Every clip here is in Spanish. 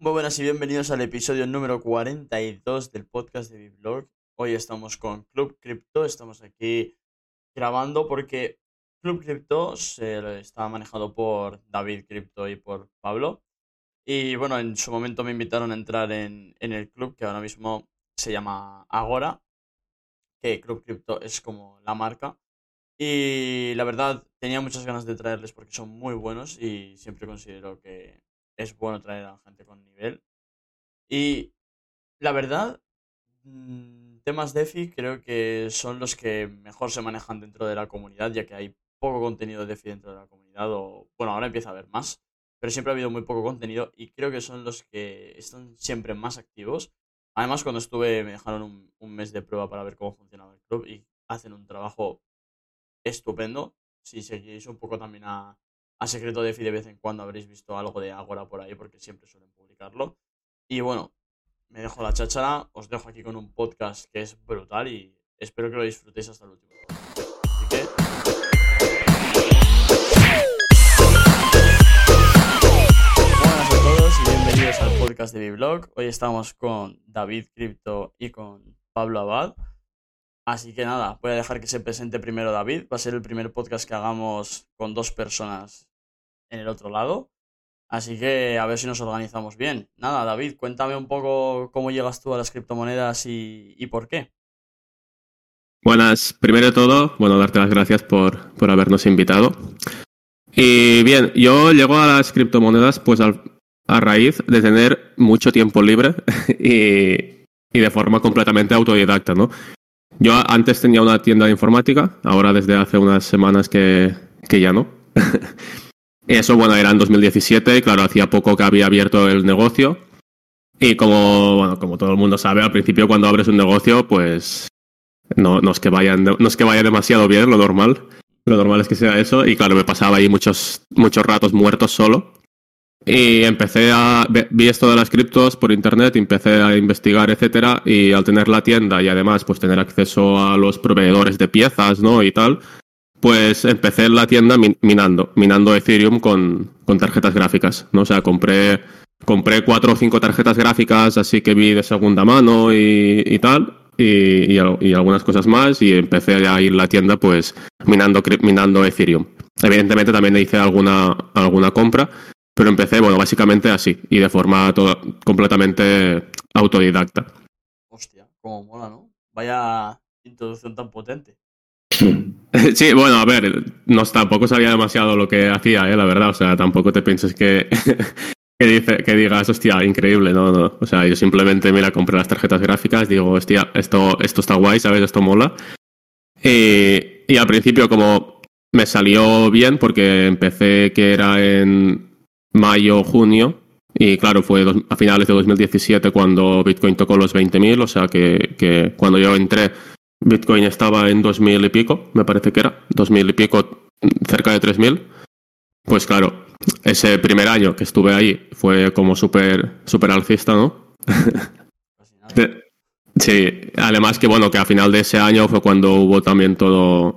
Muy buenas y bienvenidos al episodio número 42 del podcast de Biblog. Hoy estamos con Club Crypto, estamos aquí grabando porque Club Crypto se está manejado por David Crypto y por Pablo. Y bueno, en su momento me invitaron a entrar en, en el club que ahora mismo se llama Agora, que Club Crypto es como la marca. Y la verdad, tenía muchas ganas de traerles porque son muy buenos y siempre considero que es bueno traer a gente con nivel. Y la verdad, mm, temas DeFi creo que son los que mejor se manejan dentro de la comunidad, ya que hay poco contenido de DeFi dentro de la comunidad. O, bueno, ahora empieza a haber más, pero siempre ha habido muy poco contenido y creo que son los que están siempre más activos. Además, cuando estuve me dejaron un, un mes de prueba para ver cómo funcionaba el club y hacen un trabajo estupendo. Si seguís un poco también a, a Secreto DeFi de vez en cuando habréis visto algo de Agora por ahí porque siempre suelen publicarlo. Y bueno, me dejo la cháchara, os dejo aquí con un podcast que es brutal y espero que lo disfrutéis hasta el último. Así que... Buenas a todos y bienvenidos al podcast de mi blog. Hoy estamos con David Crypto y con Pablo Abad. Así que nada, voy a dejar que se presente primero David. Va a ser el primer podcast que hagamos con dos personas en el otro lado. Así que a ver si nos organizamos bien. Nada, David, cuéntame un poco cómo llegas tú a las criptomonedas y, por qué. Buenas, primero de todo, bueno, darte las gracias por, por habernos invitado. Y bien, yo llego a las criptomonedas pues a raíz de tener mucho tiempo libre y, y de forma completamente autodidacta, ¿no? Yo antes tenía una tienda de informática, ahora desde hace unas semanas que, que ya no. Eso, bueno, era en 2017, claro, hacía poco que había abierto el negocio. Y como, bueno, como todo el mundo sabe, al principio cuando abres un negocio, pues no, no, es que vayan, no es que vaya demasiado bien, lo normal. Lo normal es que sea eso. Y claro, me pasaba ahí muchos, muchos ratos muertos solo. Y empecé a. Vi esto de las criptos por internet, empecé a investigar, etcétera. Y al tener la tienda y además, pues tener acceso a los proveedores de piezas, ¿no? Y tal, pues empecé la tienda minando, minando Ethereum con, con tarjetas gráficas, ¿no? O sea, compré, compré cuatro o cinco tarjetas gráficas, así que vi de segunda mano y, y tal, y, y, algunas cosas más, y empecé a ir la tienda, pues, minando, minando Ethereum. Evidentemente también hice alguna, alguna compra, pero empecé, bueno, básicamente así, y de forma toda, completamente autodidacta. Hostia, como mola, ¿no? Vaya introducción tan potente. Sí, bueno, a ver, no, tampoco sabía demasiado lo que hacía, ¿eh? la verdad. O sea, tampoco te pienses que, que, dice, que digas, hostia, increíble, no, no. O sea, yo simplemente, mira, compré las tarjetas gráficas, digo, hostia, esto, esto está guay, ¿sabes? Esto mola. Y, y al principio, como me salió bien, porque empecé que era en mayo, junio, y claro, fue a finales de 2017 cuando Bitcoin tocó los 20.000, o sea que, que cuando yo entré Bitcoin estaba en 2.000 y pico, me parece que era, 2.000 y pico, cerca de 3.000. Pues claro, ese primer año que estuve ahí fue como súper super alcista, ¿no? sí, además que bueno, que a final de ese año fue cuando hubo también todo,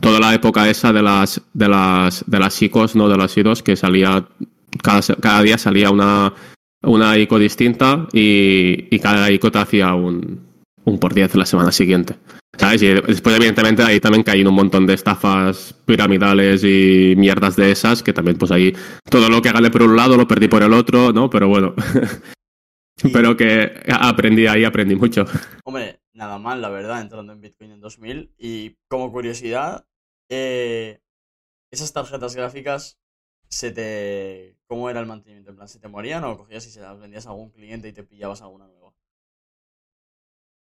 toda la época esa de las, de las, de las ICOs, ¿no? De las IDOs, que salía, cada, cada día salía una, una ICO distinta y, y cada ICO te hacía un, un por diez la semana siguiente. ¿Sabes? Y después, evidentemente, ahí también caen un montón de estafas piramidales y mierdas de esas, que también, pues ahí, todo lo que gané por un lado lo perdí por el otro, ¿no? Pero bueno. Pero que aprendí ahí, aprendí mucho. Hombre, nada mal, la verdad, entrando en Bitcoin en 2000. Y como curiosidad, eh, esas tarjetas gráficas, se te ¿cómo era el mantenimiento? En plan, ¿se te morían o cogías y se las vendías a algún cliente y te pillabas alguna nueva?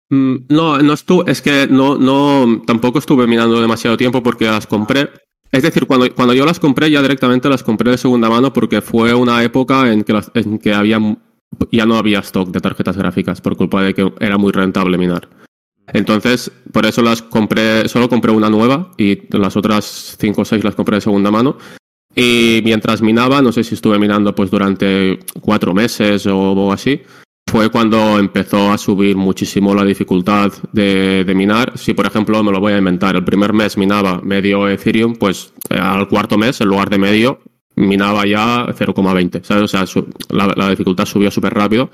Mm, no, no estuve, es que no, no, tampoco estuve mirando demasiado tiempo porque las compré. Es decir, cuando, cuando yo las compré, ya directamente las compré de segunda mano porque fue una época en que, en que había, ya no había stock de tarjetas gráficas por culpa de que era muy rentable minar. Entonces, por eso las compré, solo compré una nueva y las otras cinco o seis las compré de segunda mano. Y mientras minaba, no sé si estuve minando pues durante cuatro meses o así, fue cuando empezó a subir muchísimo la dificultad de, minar. Si, por ejemplo, me lo voy a inventar, el primer mes minaba medio Ethereum, pues eh, al cuarto mes, en lugar de medio, minaba ya 0,20, ¿sabes? O sea, su- la, la dificultad subió súper rápido.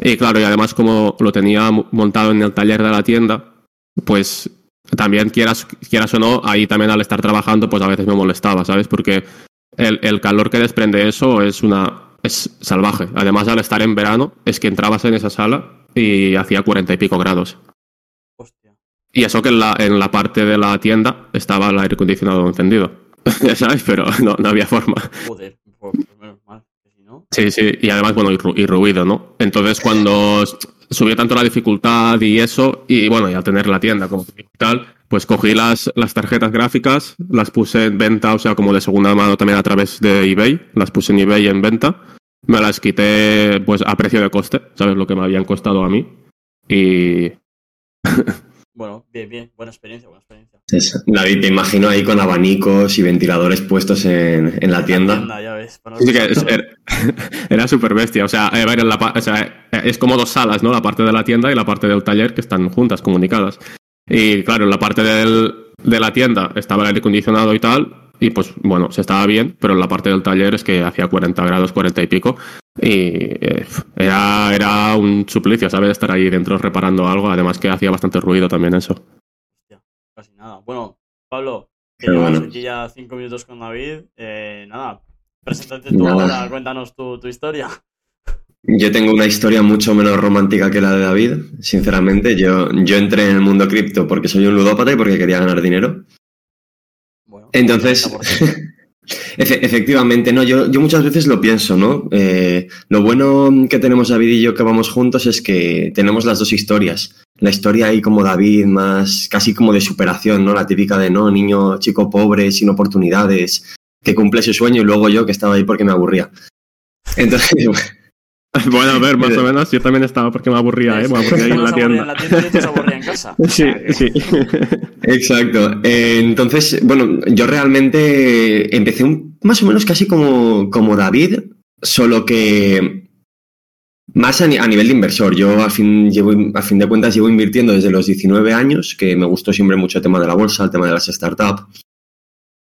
Y claro, y además como lo tenía mo- montado en el taller de la tienda, pues también quieras, quieras o no, ahí también al estar trabajando, pues a veces me molestaba, ¿sabes? Porque el, el calor que desprende eso es una es salvaje. Además, al estar en verano, es que entrabas en esa sala y hacía cuarenta y pico grados. Hostia. Y eso que en la, en la parte de la tienda estaba el aire acondicionado encendido. ya sabes, pero no, no había forma. Joder, pues, menos mal. no. Sí, sí, y además, bueno, y, ru- y ruido, ¿no? Entonces, cuando subió tanto la dificultad y eso, y bueno, y al tener la tienda como tal, pues cogí las, las tarjetas gráficas, las puse en venta, o sea, como de segunda mano también a través de eBay, las puse en eBay en venta, me las quité pues a precio de coste, ¿sabes? Lo que me habían costado a mí. Y Bueno, bien, bien. Buena experiencia, buena experiencia. Es- David, te imagino ahí con abanicos y ventiladores puestos en, en la tienda. ya ves. para no Sí, que escucharlo. era, era súper bestia. O sea, a ver, en la o sea, es como dos salas, ¿no? La parte de la tienda y la parte del taller que están juntas, comunicadas. Y claro, en la parte del- de la tienda estaba el aire acondicionado y tal. Y pues bueno, se estaba bien, pero en la parte del taller es que hacía 40 grados, 40 y pico. Y eh, era, era un suplicio, ¿sabes? Estar ahí dentro reparando algo. Además que hacía bastante ruido también eso. Hostia, casi nada. Bueno, Pablo, que bueno. aquí ya cinco minutos con David. Eh, nada, preséntate tú Nada. ahora, cuéntanos tu, tu historia. Yo tengo una historia mucho menos romántica que la de David, sinceramente. Yo, yo entré en el mundo cripto porque soy un ludópata y porque quería ganar dinero. Bueno, Entonces, 30%. efe- efectivamente, no, yo, yo muchas veces lo pienso, ¿no? Eh, lo bueno que tenemos David y yo que vamos juntos es que tenemos las dos historias. La historia ahí como David, más casi como de superación, ¿no? La típica de, no, niño, chico pobre, sin oportunidades, que cumple su sueño y luego yo que estaba ahí porque me aburría. Entonces, Bueno, a ver, más o menos, yo también estaba porque me aburría, ¿eh? Me aburría ahí en la en tienda. la tienda y otro se aburría en casa. Sí, sí. Exacto. Eh, entonces, bueno, yo realmente empecé un- más o menos casi como, como David, solo que más a, ni- a nivel de inversor. Yo a fin, llevo, a fin de cuentas llevo invirtiendo desde los 19 años, que me gustó siempre mucho el tema de la bolsa, el tema de las startups.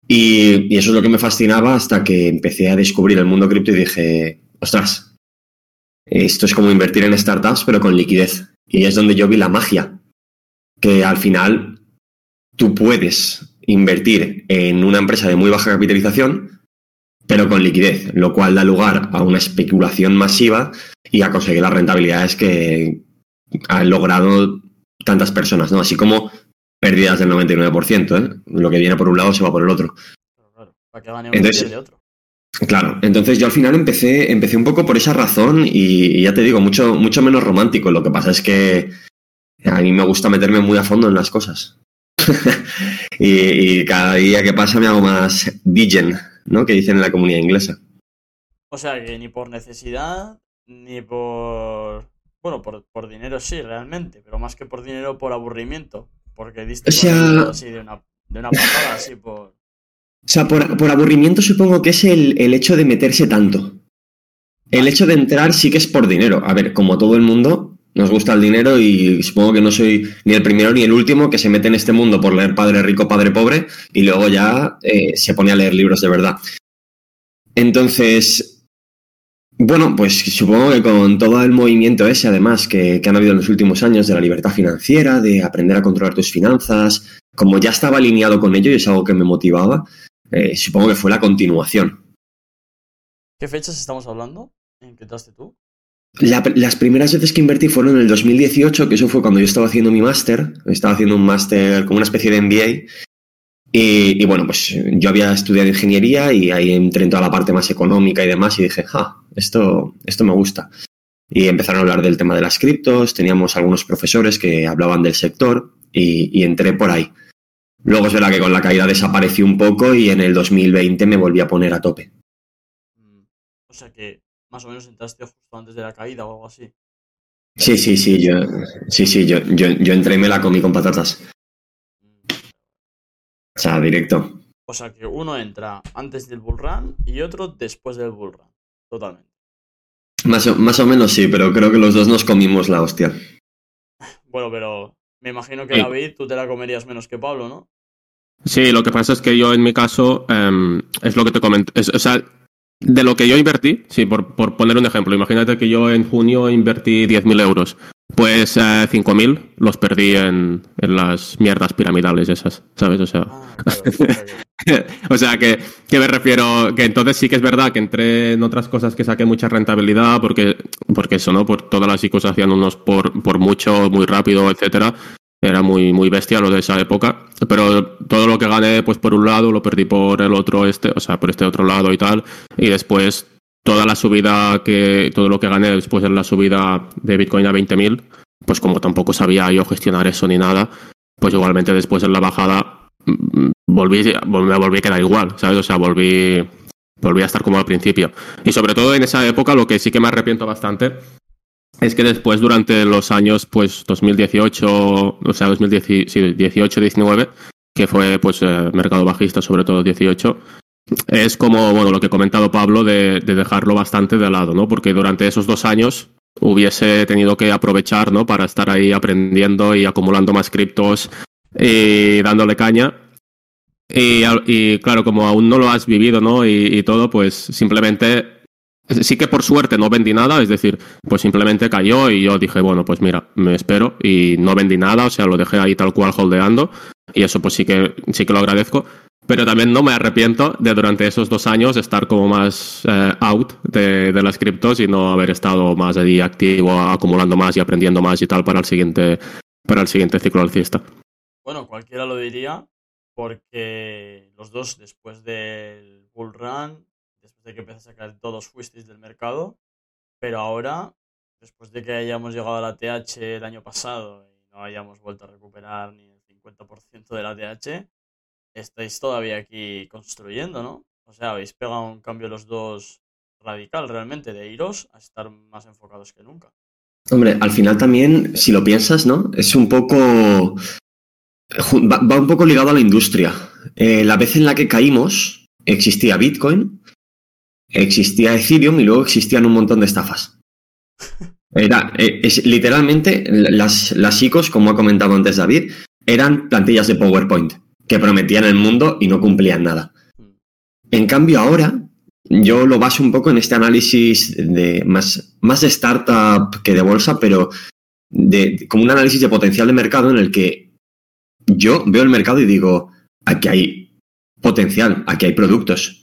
Y, y eso es lo que me fascinaba hasta que empecé a descubrir el mundo cripto y dije, ostras, esto es como invertir en startups pero con liquidez. Y es donde yo vi la magia, que al final tú puedes invertir en una empresa de muy baja capitalización, pero con liquidez, lo cual da lugar a una especulación masiva y a conseguir las rentabilidades que han logrado tantas personas, ¿no? Así como pérdidas del 99%, ¿eh? Lo que viene por un lado se va por el otro. Claro, claro, Entonces- otro. Claro, entonces yo al final empecé, empecé un poco por esa razón y, y ya te digo, mucho, mucho menos romántico. Lo que pasa es que a mí me gusta meterme muy a fondo en las cosas. y, y cada día que pasa me hago más digen, ¿no? Que dicen en la comunidad inglesa. O sea que ni por necesidad, ni por. Bueno, por, por dinero sí, realmente, pero más que por dinero, por aburrimiento. Porque diste O sea- así de una, de una patada, así por. O sea, por, por aburrimiento supongo que es el, el hecho de meterse tanto. El hecho de entrar sí que es por dinero. A ver, como todo el mundo, nos gusta el dinero y supongo que no soy ni el primero ni el último que se mete en este mundo por leer Padre Rico, Padre Pobre y luego ya eh, se pone a leer libros de verdad. Entonces, bueno, pues supongo que con todo el movimiento ese, además, que, que han habido en los últimos años de la libertad financiera, de aprender a controlar tus finanzas, como ya estaba alineado con ello y es algo que me motivaba, eh, supongo que fue la continuación. ¿Qué fechas estamos hablando? ¿En qué entraste tú? La- las primeras veces que invertí fueron en el 2018, que eso fue cuando yo estaba haciendo mi máster. Estaba haciendo un máster como una especie de MBA. Y, y bueno, pues yo había estudiado ingeniería y ahí entré en toda la parte más económica y demás y dije, ah, esto, esto me gusta. Y empezaron a hablar del tema de las criptos, teníamos algunos profesores que hablaban del sector y, y entré por ahí. Luego es verdad que con la caída desaparecí un poco y en el 2020 me volví a poner a tope. Mm, O sea que más o menos entraste justo antes de la caída o algo así. Sí, sí, sí, yo, sí, sí, yo, yo, yo entré y me la comí con patatas. Mm. O sea, directo. O sea que uno entra antes del bull run y otro después del bull run. Totalmente. Más o, más o menos sí, pero creo que los dos nos comimos la hostia. Bueno, pero me imagino que. David tú te la comerías menos que Pablo, ¿no? Sí, lo que pasa es que yo en mi caso, em, es lo que te comento, o sea, de lo que yo invertí, sí, por, por poner un ejemplo, imagínate que yo en junio invertí 10.000 euros, pues eh, 5.000 los perdí en, en, las mierdas piramidales esas, ¿sabes? O sea, o sea que, que, me refiero, que entonces sí que es verdad que entré en otras cosas que saqué mucha rentabilidad, porque, porque eso, ¿no? Por todas las ICOs hacían unos por, por mucho, muy rápido, etcétera era muy, muy bestia lo de esa época. Pero todo lo que gané, pues por un lado, lo perdí por el otro, este, o sea, por este otro lado y tal. Y después, toda la subida que, todo lo que gané después de la subida de Bitcoin a 20.000, pues como tampoco sabía yo gestionar eso ni nada, pues igualmente después en la bajada mm, volví, me volví a quedar igual, ¿sabes? O sea, volví, volví a estar como al principio. Y sobre todo en esa época, lo que sí que me arrepiento bastante es que después, durante los años, pues 2018, o sea, 2018, 19, que fue pues eh, mercado bajista, sobre todo 18, es como, bueno, lo que ha comentado Pablo de, dejarlo bastante de lado, ¿no? Porque durante esos dos años hubiese tenido que aprovechar, ¿no? Para estar ahí aprendiendo y acumulando más criptos y dándole caña. Y, claro, como aún no lo has vivido, ¿no? y todo, pues simplemente Sí que por suerte no vendí nada, es decir, pues simplemente cayó y yo dije, bueno, pues mira, me espero y no vendí nada, o sea, lo dejé ahí tal cual holdeando y eso pues sí que, sí que lo agradezco. Pero también no me arrepiento de durante esos dos años estar como más eh, out de, las criptos y no haber estado más allí activo, acumulando más y aprendiendo más y tal para el siguiente, para el siguiente ciclo alcista. Bueno, cualquiera lo diría porque los dos después del bull run de que empecé a sacar todos fuisteis del mercado, pero ahora, después de que hayamos llegado a la TH el año pasado y no hayamos vuelto a recuperar ni el 50% de la TH, estáis todavía aquí construyendo, ¿no? O sea, habéis pegado un cambio los dos radical realmente, de iros a estar más enfocados que nunca. Hombre, al final también, si lo piensas, ¿no? Es un poco... Va, un poco ligado a la industria. Eh, la vez en la que caímos, existía Bitcoin, existía Ethereum y luego existían un montón de estafas. Era, eh, es, literalmente, las, las ICOs, como ha comentado antes David, eran plantillas de PowerPoint que prometían el mundo y no cumplían nada. En cambio, ahora yo lo baso un poco en este análisis de más, más de startup que de bolsa, pero de, como un análisis de potencial de mercado en el que yo veo el mercado y digo, aquí hay potencial, aquí hay productos,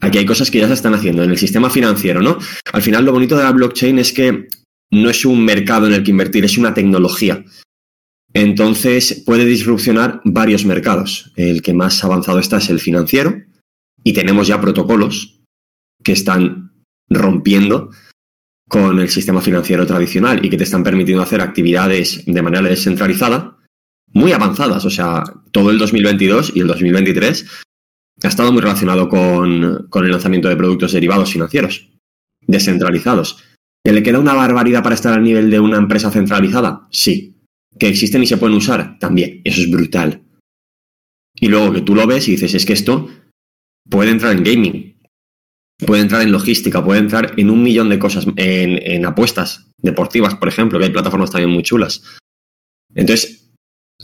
Aquí hay cosas que ya se están haciendo en el sistema financiero, ¿no? Al final lo bonito de la blockchain es que no es un mercado en el que invertir, es una tecnología. Entonces puede disrupcionar varios mercados. El que más avanzado está es el financiero y tenemos ya protocolos que están rompiendo con el sistema financiero tradicional y que te están permitiendo hacer actividades de manera descentralizada muy avanzadas. O sea, todo el 2022 y el 2023 ha estado muy relacionado con, el lanzamiento de productos derivados financieros, descentralizados. ¿Que le queda una barbaridad para estar al nivel de una empresa centralizada? Sí. ¿Que existen y se pueden usar? También. Eso es brutal. Y luego que tú lo ves y dices, es que esto puede entrar en gaming, puede entrar en logística, puede entrar en un millón de cosas, en, en apuestas deportivas, por ejemplo, que hay plataformas también muy chulas. Entonces,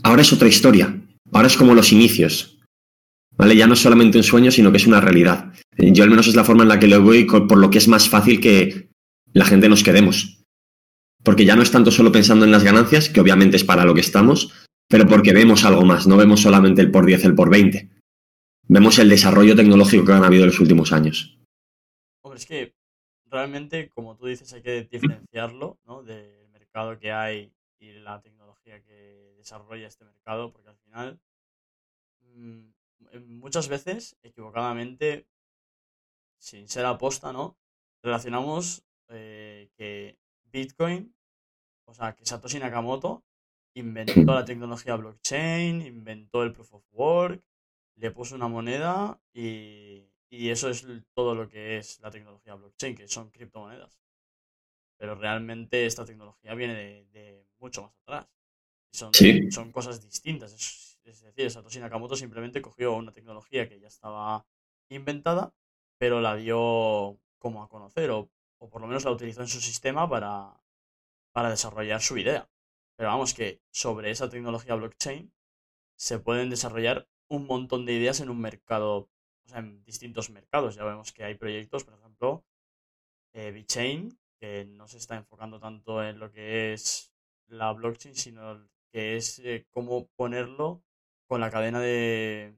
ahora es otra historia. Ahora es como los inicios. ¿Vale? Ya no es solamente un sueño, sino que es una realidad. Yo al menos es la forma en la que lo veo y por lo que es más fácil que la gente nos quedemos. Porque ya no es tanto solo pensando en las ganancias, que obviamente es para lo que estamos, pero porque vemos algo más, no vemos solamente el por 10, el por 20. Vemos el desarrollo tecnológico que han habido en los últimos años. Hombre, es que realmente, como tú dices, hay que diferenciarlo ¿no? del mercado que hay y la tecnología que desarrolla este mercado, porque al final mm, muchas veces, equivocadamente, sin ser aposta, ¿no? Relacionamos eh, que Bitcoin, o sea, que Satoshi Nakamoto inventó la tecnología blockchain, inventó el proof of work, le puso una moneda y, eso es todo lo que es la tecnología blockchain, que son criptomonedas. Pero realmente esta tecnología viene de, mucho más atrás. Son, son cosas distintas. Es decir, Satoshi Nakamoto simplemente cogió una tecnología que ya estaba inventada, pero la dio como a conocer, o, por lo menos la utilizó en su sistema para, para desarrollar su idea. Pero vamos que sobre esa tecnología blockchain se pueden desarrollar un montón de ideas en un mercado, o sea, en distintos mercados. Ya vemos que hay proyectos, por ejemplo, eh, VeChain, que no se está enfocando tanto en lo que es la blockchain, sino que es eh, cómo ponerlo con la cadena de,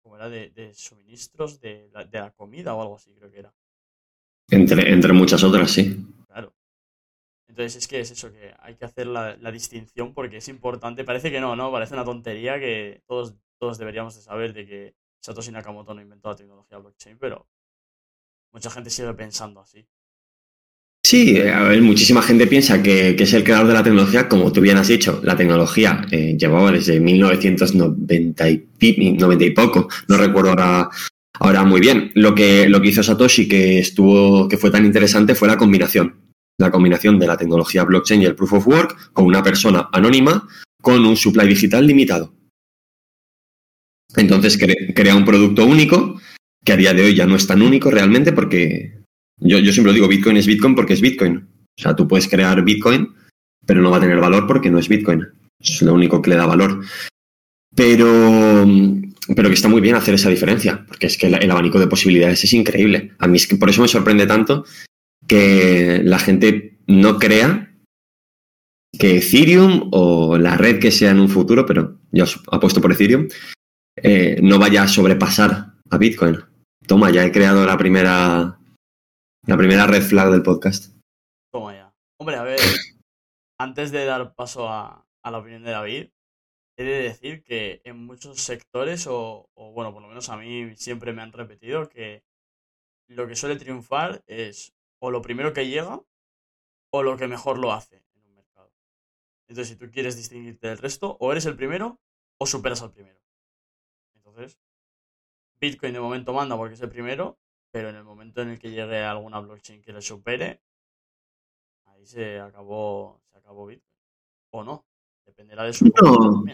¿cómo era? de, suministros de la, de la comida o algo así, creo que era. Entre, entre muchas otras, sí. Claro. Entonces es que es eso, que hay que hacer la, la, distinción porque es importante. Parece que no, ¿no? Parece una tontería que todos, todos deberíamos de saber de que Satoshi Nakamoto no inventó la tecnología blockchain, pero mucha gente sigue pensando así. Sí, a ver, muchísima gente piensa que, es el creador de la tecnología, como tú bien has dicho, la tecnología eh, llevaba desde 1990 y, 90 y poco, no recuerdo ahora, ahora muy bien. Lo que, lo que hizo Satoshi que estuvo, que fue tan interesante fue la combinación, la combinación de la tecnología blockchain y el proof of work con una persona anónima con un supply digital limitado. Entonces crea un producto único, que a día de hoy ya no es tan único realmente porque yo, yo siempre digo, Bitcoin es Bitcoin porque es Bitcoin. O sea, tú puedes crear Bitcoin, pero no va a tener valor porque no es Bitcoin. Es lo único que le da valor. Pero, pero que está muy bien hacer esa diferencia, porque es que el, abanico de posibilidades es increíble. A mí es que por eso me sorprende tanto que la gente no crea que Ethereum o la red que sea en un futuro, pero yo apuesto por Ethereum, eh, no vaya a sobrepasar a Bitcoin. Toma, ya he creado la primera la primera red flag del podcast. Toma ya. Hombre, a ver, antes de dar paso a, la opinión de David, he de decir que en muchos sectores, o, bueno, por lo menos a mí siempre me han repetido que lo que suele triunfar es o lo primero que llega o lo que mejor lo hace en un mercado. Entonces, si tú quieres distinguirte del resto, o eres el primero o superas al primero. Entonces, Bitcoin de momento manda porque es el primero pero en el momento en el que llegue alguna blockchain que le supere, ahí se acabó, se acabó Bitcoin. O no, dependerá de su no.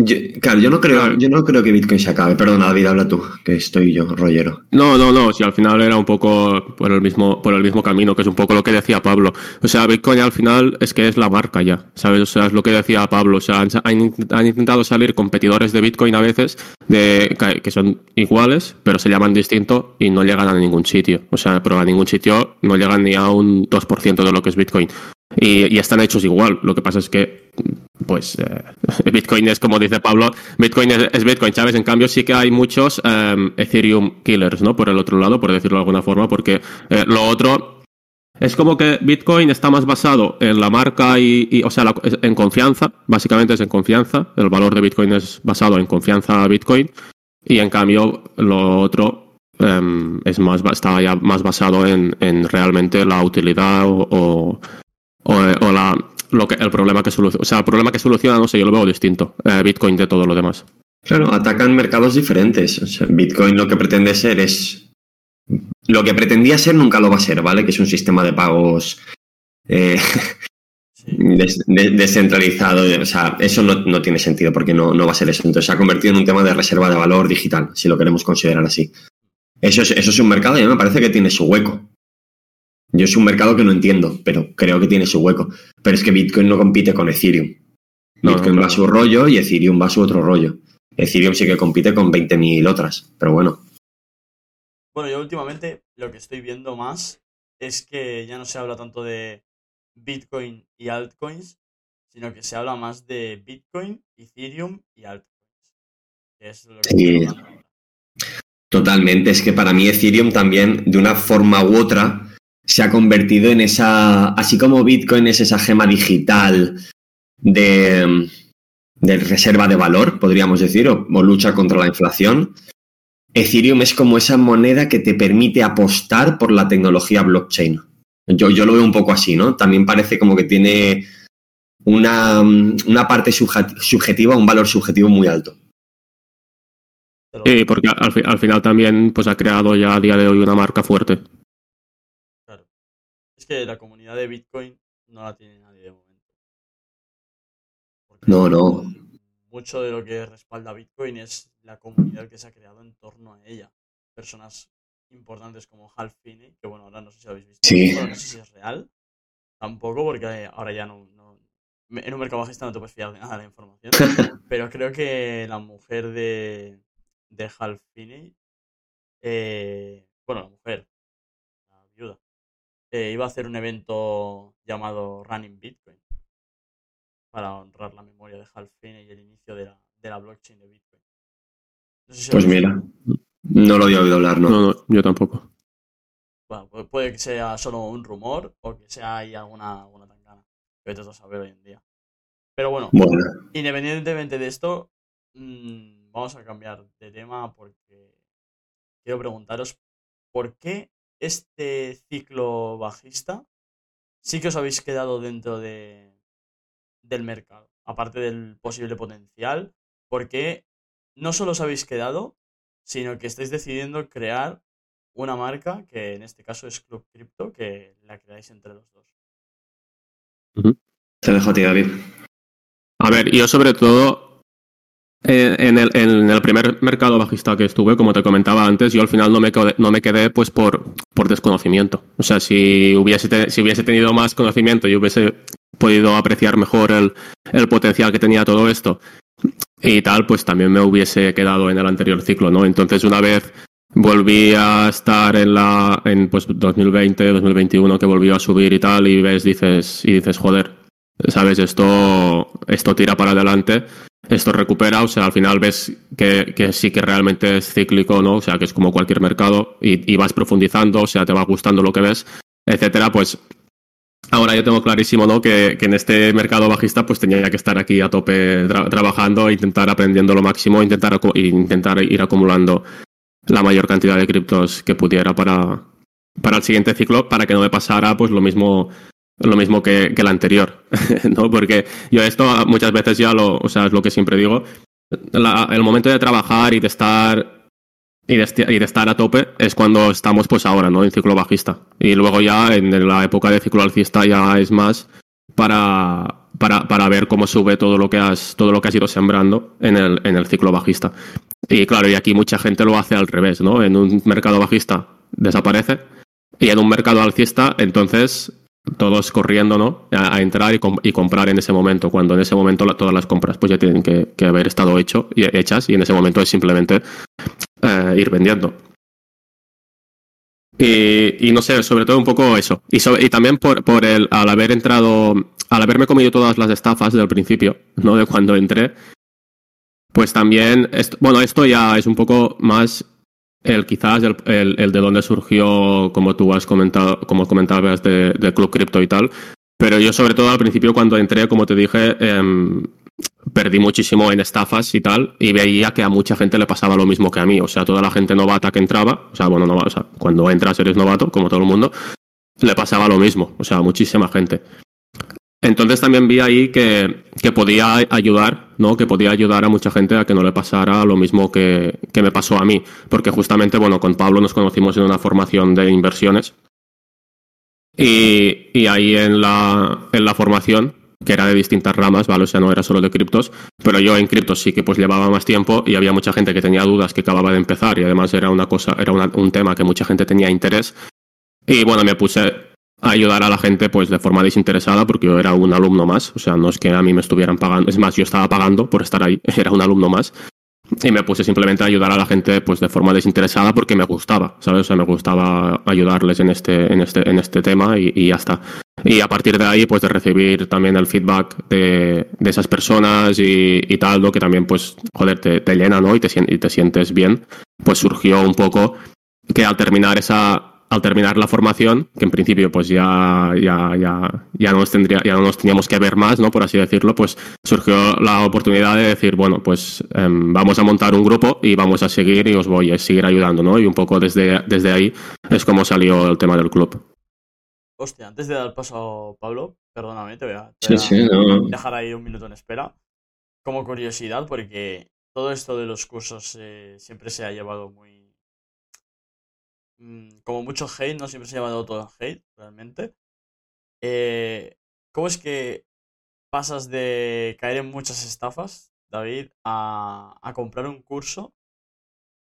Yo, claro, yo no creo, yo no creo que Bitcoin se acabe. Perdona, David, habla tú, que estoy yo, rollero. No, no, no. Si al final era un poco por el mismo, por el mismo camino, que es un poco lo que decía Pablo. O sea, Bitcoin al final es que es la marca ya, ¿sabes? O sea, es lo que decía Pablo. O sea, han, intentado salir competidores de Bitcoin a veces de, que son iguales, pero se llaman distinto y no llegan a ningún sitio. O sea, pero a ningún sitio no llegan ni a un 2% de lo que es Bitcoin. Y, y, están hechos igual. Lo que pasa es que pues eh, Bitcoin es como dice Pablo, Bitcoin es, Bitcoin, ¿sabes? En cambio sí que hay muchos em, Ethereum killers, ¿no? Por el otro lado, por decirlo de alguna forma, porque eh, lo otro es como que Bitcoin está más basado en la marca y, o sea, en confianza, básicamente es en confianza, el valor de Bitcoin es basado en confianza a Bitcoin y en cambio lo otro em, es más, está ya más basado en, realmente la utilidad o, o la lo que, el problema que soluciona. O sea, el problema que soluciona, no sé, yo lo veo distinto. Eh, Bitcoin de todo lo demás. Claro, atacan mercados diferentes. O sea, Bitcoin lo que pretende ser es. Lo que pretendía ser nunca lo va a ser, ¿vale? Que es un sistema de pagos eh, descentralizado. O sea, eso no, tiene sentido porque no, no, va a ser eso. Entonces se ha convertido en un tema de reserva de valor digital, si lo queremos considerar así. Eso es, eso es un mercado y a mí me parece que tiene su hueco. Yo es un mercado que no entiendo, pero creo que tiene su hueco. Pero es que Bitcoin no compite con Ethereum. Bitcoin va a su rollo y Ethereum va a su otro rollo. Ethereum sí que compite con 20.000 otras, pero bueno. Bueno, yo últimamente lo que estoy viendo más es que ya no se habla tanto de Bitcoin y altcoins, sino que se habla más de Bitcoin, Ethereum y altcoins. es lo que sí. Totalmente, es que para mí Ethereum también, de una forma u otra, se ha convertido en esa, así como Bitcoin es esa gema digital de, reserva de valor, podríamos decir, o, lucha contra la inflación, Ethereum es como esa moneda que te permite apostar por la tecnología blockchain. Yo, yo lo veo un poco así, ¿no? También parece como que tiene una, una parte subjetiva, un valor subjetivo muy alto. Sí, porque al, al, final también pues, ha creado ya a día de hoy una marca fuerte que la comunidad de Bitcoin no la tiene nadie de momento. no, no. Mucho de lo que respalda Bitcoin es la comunidad que se ha creado en torno a ella. Personas importantes como Hal Finney, que bueno, ahora no sé si habéis visto. Sí. no sé si es real. Tampoco, porque ahora ya no, en un mercado bajista no te puedes fiar de nada de la información. pero creo que la mujer de, de Hal Finney, eh, bueno, la mujer, eh, iba a hacer un evento llamado Running Bitcoin para honrar la memoria de Hal Finney y el inicio de la, de la blockchain de Bitcoin. No sé si Pues lo- mira, no lo había oído hablar, ¿no? No, no, yo tampoco. Bueno, pu- puede que sea solo un rumor o que sea ahí alguna, alguna tangana. Que vete a saber hoy en día. Pero bueno, Bueno, independientemente de esto, mm, vamos a cambiar de tema porque quiero preguntaros por qué este ciclo bajista sí que os habéis quedado dentro de, del mercado, aparte del posible potencial, porque no solo os habéis quedado, sino que estáis decidiendo crear una marca que en este caso es Club Crypto, que la creáis entre los dos. te dejo a ti, David. A ver, yo sobre todo eh, en, el, en el primer mercado bajista que estuve, como te comentaba antes, yo al final no me quedé, no me quedé pues por, desconocimiento. O sea, si hubiese, te- si hubiese tenido más conocimiento y hubiese podido apreciar mejor el, el potencial que tenía todo esto y tal, pues también me hubiese quedado en el anterior ciclo, ¿no? Entonces una vez volví a estar en la en pues 2020, 2021 que volvió a subir y tal y ves dices y dices, joder, sabes, esto esto tira para adelante, esto recupera, o sea, al final ves que, sí que realmente es cíclico, ¿no? O sea, que es como cualquier mercado y, vas profundizando, o sea, te va gustando lo que ves, etcétera, pues Ahora yo tengo clarísimo, ¿no? Que, en este mercado bajista pues tenía que estar aquí a tope tra- trabajando, intentar aprendiendo lo máximo, intentar, intentar ir acumulando la mayor cantidad de criptos que pudiera para, para el siguiente ciclo, para que no me pasara pues lo mismo lo mismo que, que el anterior, ¿no? Porque yo esto muchas veces ya lo, o sea, es lo que siempre digo, la- el momento de trabajar y de estar y de, y de estar a tope es cuando estamos pues ahora, ¿no? En ciclo bajista. Y luego ya en la época de ciclo alcista ya es más para, para, para ver cómo sube todo lo que has, todo lo que has ido sembrando en el, en el ciclo bajista. Y claro, y aquí mucha gente lo hace al revés, ¿no? En un mercado bajista desaparece y en un mercado alcista, entonces todos corriendo, ¿no? A, entrar y, com- y comprar en ese momento, cuando en ese momento todas las compras pues ya tienen que, haber estado hecho y hechas y en ese momento es simplemente eh, ir vendiendo. Y, no sé, sobre todo un poco eso. Y, también por, el, al haber entrado, al haberme comido todas las estafas del principio, ¿no? De cuando entré, pues también, bueno, esto ya es un poco más el quizás el, el, de donde surgió, como tú has comentado, como comentabas, de, de Club Crypto y tal. Pero yo sobre todo al principio cuando entré, como te dije, em, perdí muchísimo en estafas y tal, y veía que a mucha gente le pasaba lo mismo que a mí. O sea, toda la gente novata que entraba, o sea, bueno, no, o sea, cuando entras eres novato, como todo el mundo, le pasaba lo mismo, o sea, a muchísima gente. Entonces también vi ahí que, que podía ayudar, ¿no? Que podía ayudar a mucha gente a que no le pasara lo mismo que, que me pasó a mí. Porque justamente, bueno, con Pablo nos conocimos en una formación de inversiones. Y, y ahí en la, en la formación, que era de distintas ramas, ¿vale? O sea, no era solo de criptos, pero yo en criptos sí que pues llevaba más tiempo y había mucha gente que tenía dudas que acababa de empezar y además era una cosa, era una- un tema que mucha gente tenía interés. Y bueno, me puse ayudar a la gente pues de forma desinteresada porque yo era un alumno más, o sea, no es que a mí me estuvieran pagando, es más, yo estaba pagando por estar ahí, era un alumno más. Y me puse simplemente a ayudar a la gente pues de forma desinteresada porque me gustaba, ¿sabes? O sea, me gustaba ayudarles en este, en este, en este tema y, y ya está. Y a partir de ahí, pues de recibir también el feedback de, de esas personas y, y tal, ¿no? Que también, pues, joder, te, te llena, ¿no? Y te, y te sientes bien. Pues surgió un poco que al terminar esa, al terminar la formación, que en principio pues ya, ya, ya, ya no nos tendría, ya no nos teníamos que ver más, ¿no? Por así decirlo, pues surgió la oportunidad de decir, bueno, pues em, vamos a montar un grupo y vamos a seguir y os voy a seguir ayudando, ¿no? Y un poco desde, desde ahí es como salió el tema del club. Hostia, antes de dar paso a Pablo, perdóname, te voy a, te Sí, voy a sí, no. dejar ahí un minuto en espera. Como curiosidad, porque todo esto de los cursos eh, siempre se ha llevado muy. Mm, como mucho hate, no siempre se ha llevado todo hate, realmente. Eh, ¿Cómo es que pasas de caer en muchas estafas, David, a, a comprar un curso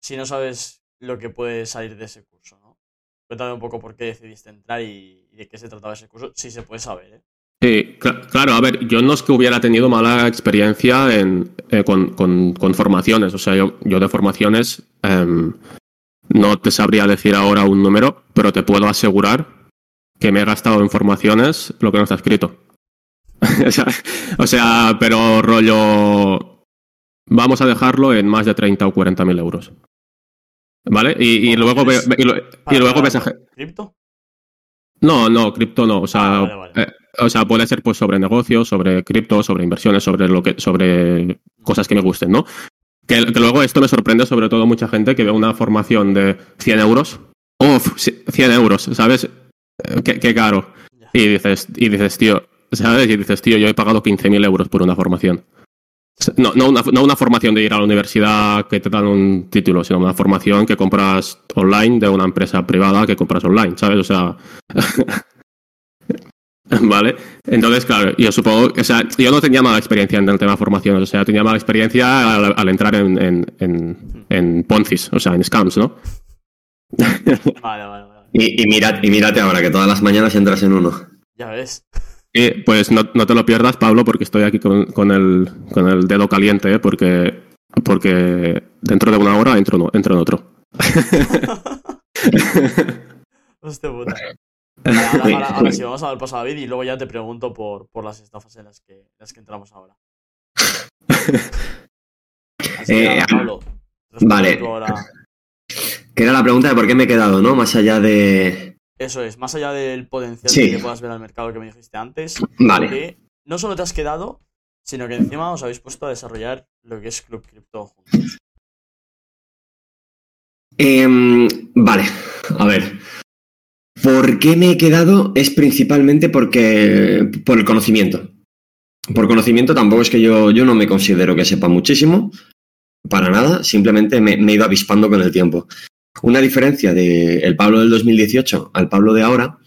si no sabes lo que puede salir de ese curso, ¿no? Cuéntame un poco por qué decidiste entrar y, de qué se trataba ese curso, si se puede saber, ¿eh? Sí, claro, a ver, yo no es que hubiera tenido mala experiencia en, eh, con, formaciones, o sea, yo, yo de formaciones em, no te sabría decir ahora un número, pero te puedo asegurar que me he gastado en formaciones lo que no está escrito. o sea, pero rollo, vamos a dejarlo en más de 30 o 40 mil euros. ¿Vale? Y, luego, y, luego ves ¿Cripto? No, no, cripto no. O sea, ah, eh, o sea, puede ser pues sobre negocios, sobre cripto, sobre inversiones, sobre lo que, sobre cosas que me gusten, ¿no? Que, luego esto me sorprende sobre todo mucha gente que ve una formación de 100 euros. Uf, 100 euros, ¿sabes? Eh, qué, caro. Y dices, y dices, tío, ¿sabes? Y dices, tío, yo he pagado 15.000 euros por una formación. No, no, una, no una formación de ir a la universidad que te dan un título, sino una formación que compras online de una empresa privada que compras online, ¿sabes? O sea, ¿Vale? Entonces, claro, yo supongo, o sea, yo no tenía mala experiencia en el tema de formación, o sea, tenía mala experiencia al, entrar en, en, en, Poncis, o sea, en scams, ¿no? Vale, vale, vale. Y, y, y mírate ahora, que todas las mañanas entras en uno. Ya ves. pues no, no, te lo pierdas, Pablo, porque estoy aquí con, con, el, con el dedo caliente, ¿eh? porque, porque dentro de una hora entro, entro en otro. Hostia puta. Ahora, sí, vamos a ver paso a David y luego ya te pregunto por, por las estafas en las que, las que entramos ahora. Eh, vale. Que era la pregunta de por qué me he quedado, ¿no? Más allá de. Eso es, más allá del potencial que puedas ver al mercado que me dijiste antes. Vale. Que no solo te has quedado, sino que encima os habéis puesto a desarrollar lo que es Club Crypto juntos. Em, vale, a ver. ¿Por qué me he quedado? Es principalmente porque por el conocimiento. Por conocimiento tampoco es que yo, yo no me considero que sepa muchísimo, para nada, simplemente me, he ido avispando con el tiempo. Una diferencia del Pablo del 2018 al Pablo de ahora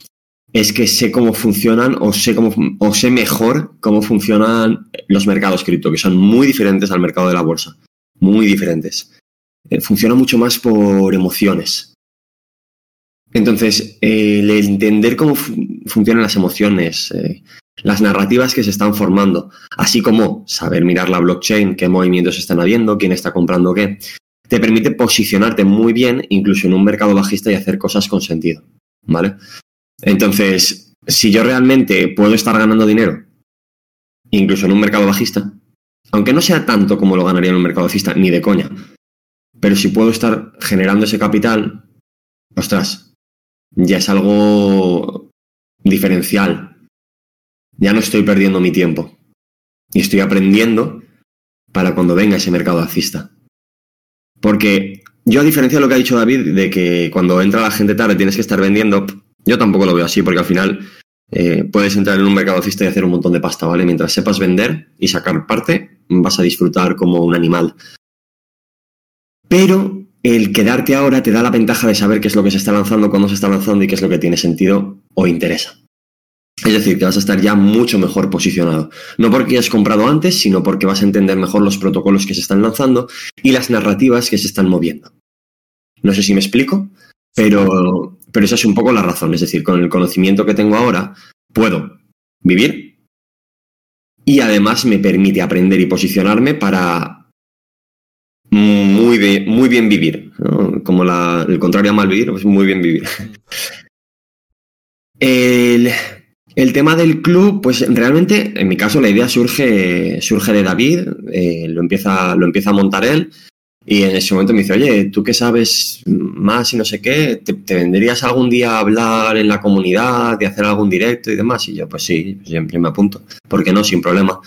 es que sé cómo funcionan o sé, cómo, o sé mejor cómo funcionan los mercados cripto, que son muy diferentes al mercado de la bolsa, muy diferentes. Eh, funciona mucho más por emociones. Entonces, el entender cómo funcionan las emociones, eh, las narrativas que se están formando, así como saber mirar la blockchain, qué movimientos están habiendo, quién está comprando qué, te permite posicionarte muy bien incluso en un mercado bajista y hacer cosas con sentido, ¿vale? Entonces, si yo realmente puedo estar ganando dinero, incluso en un mercado bajista, aunque no sea tanto como lo ganaría en un mercado bajista, ni de coña, pero si puedo estar generando ese capital, ostras, ya es algo diferencial. Ya no estoy perdiendo mi tiempo. Y estoy aprendiendo para cuando venga ese mercado alcista. Porque yo, a diferencia de lo que ha dicho David, de que cuando entra la gente tarde tienes que estar vendiendo, yo tampoco lo veo así, porque al final eh, puedes entrar en un mercado alcista y hacer un montón de pasta, ¿vale? Mientras sepas vender y sacar parte, vas a disfrutar como un animal. Pero el quedarte ahora te da la ventaja de saber qué es lo que se está lanzando, cuándo se está lanzando y qué es lo que tiene sentido o interesa. Es decir, que vas a estar ya mucho mejor posicionado. No porque hayas comprado antes, sino porque vas a entender mejor los protocolos que se están lanzando y las narrativas que se están moviendo. No sé si me explico, pero, pero esa es un poco la razón. Es decir, con el conocimiento que tengo ahora, puedo vivir y además me permite aprender y posicionarme para muy bien, muy bien vivir. Como el contrario a mal vivir, pues muy bien vivir. El, tema del club, pues realmente, en mi caso, la idea surge, surge de David, eh, lo, empieza, lo empieza a montar él. Y en ese momento me dice, oye, tú que sabes más y no sé qué, ¿te, ¿te, vendrías algún día a hablar en la comunidad, de hacer algún directo y demás? Y yo, pues sí, siempre me apunto. ¿Por qué no? Sin problema.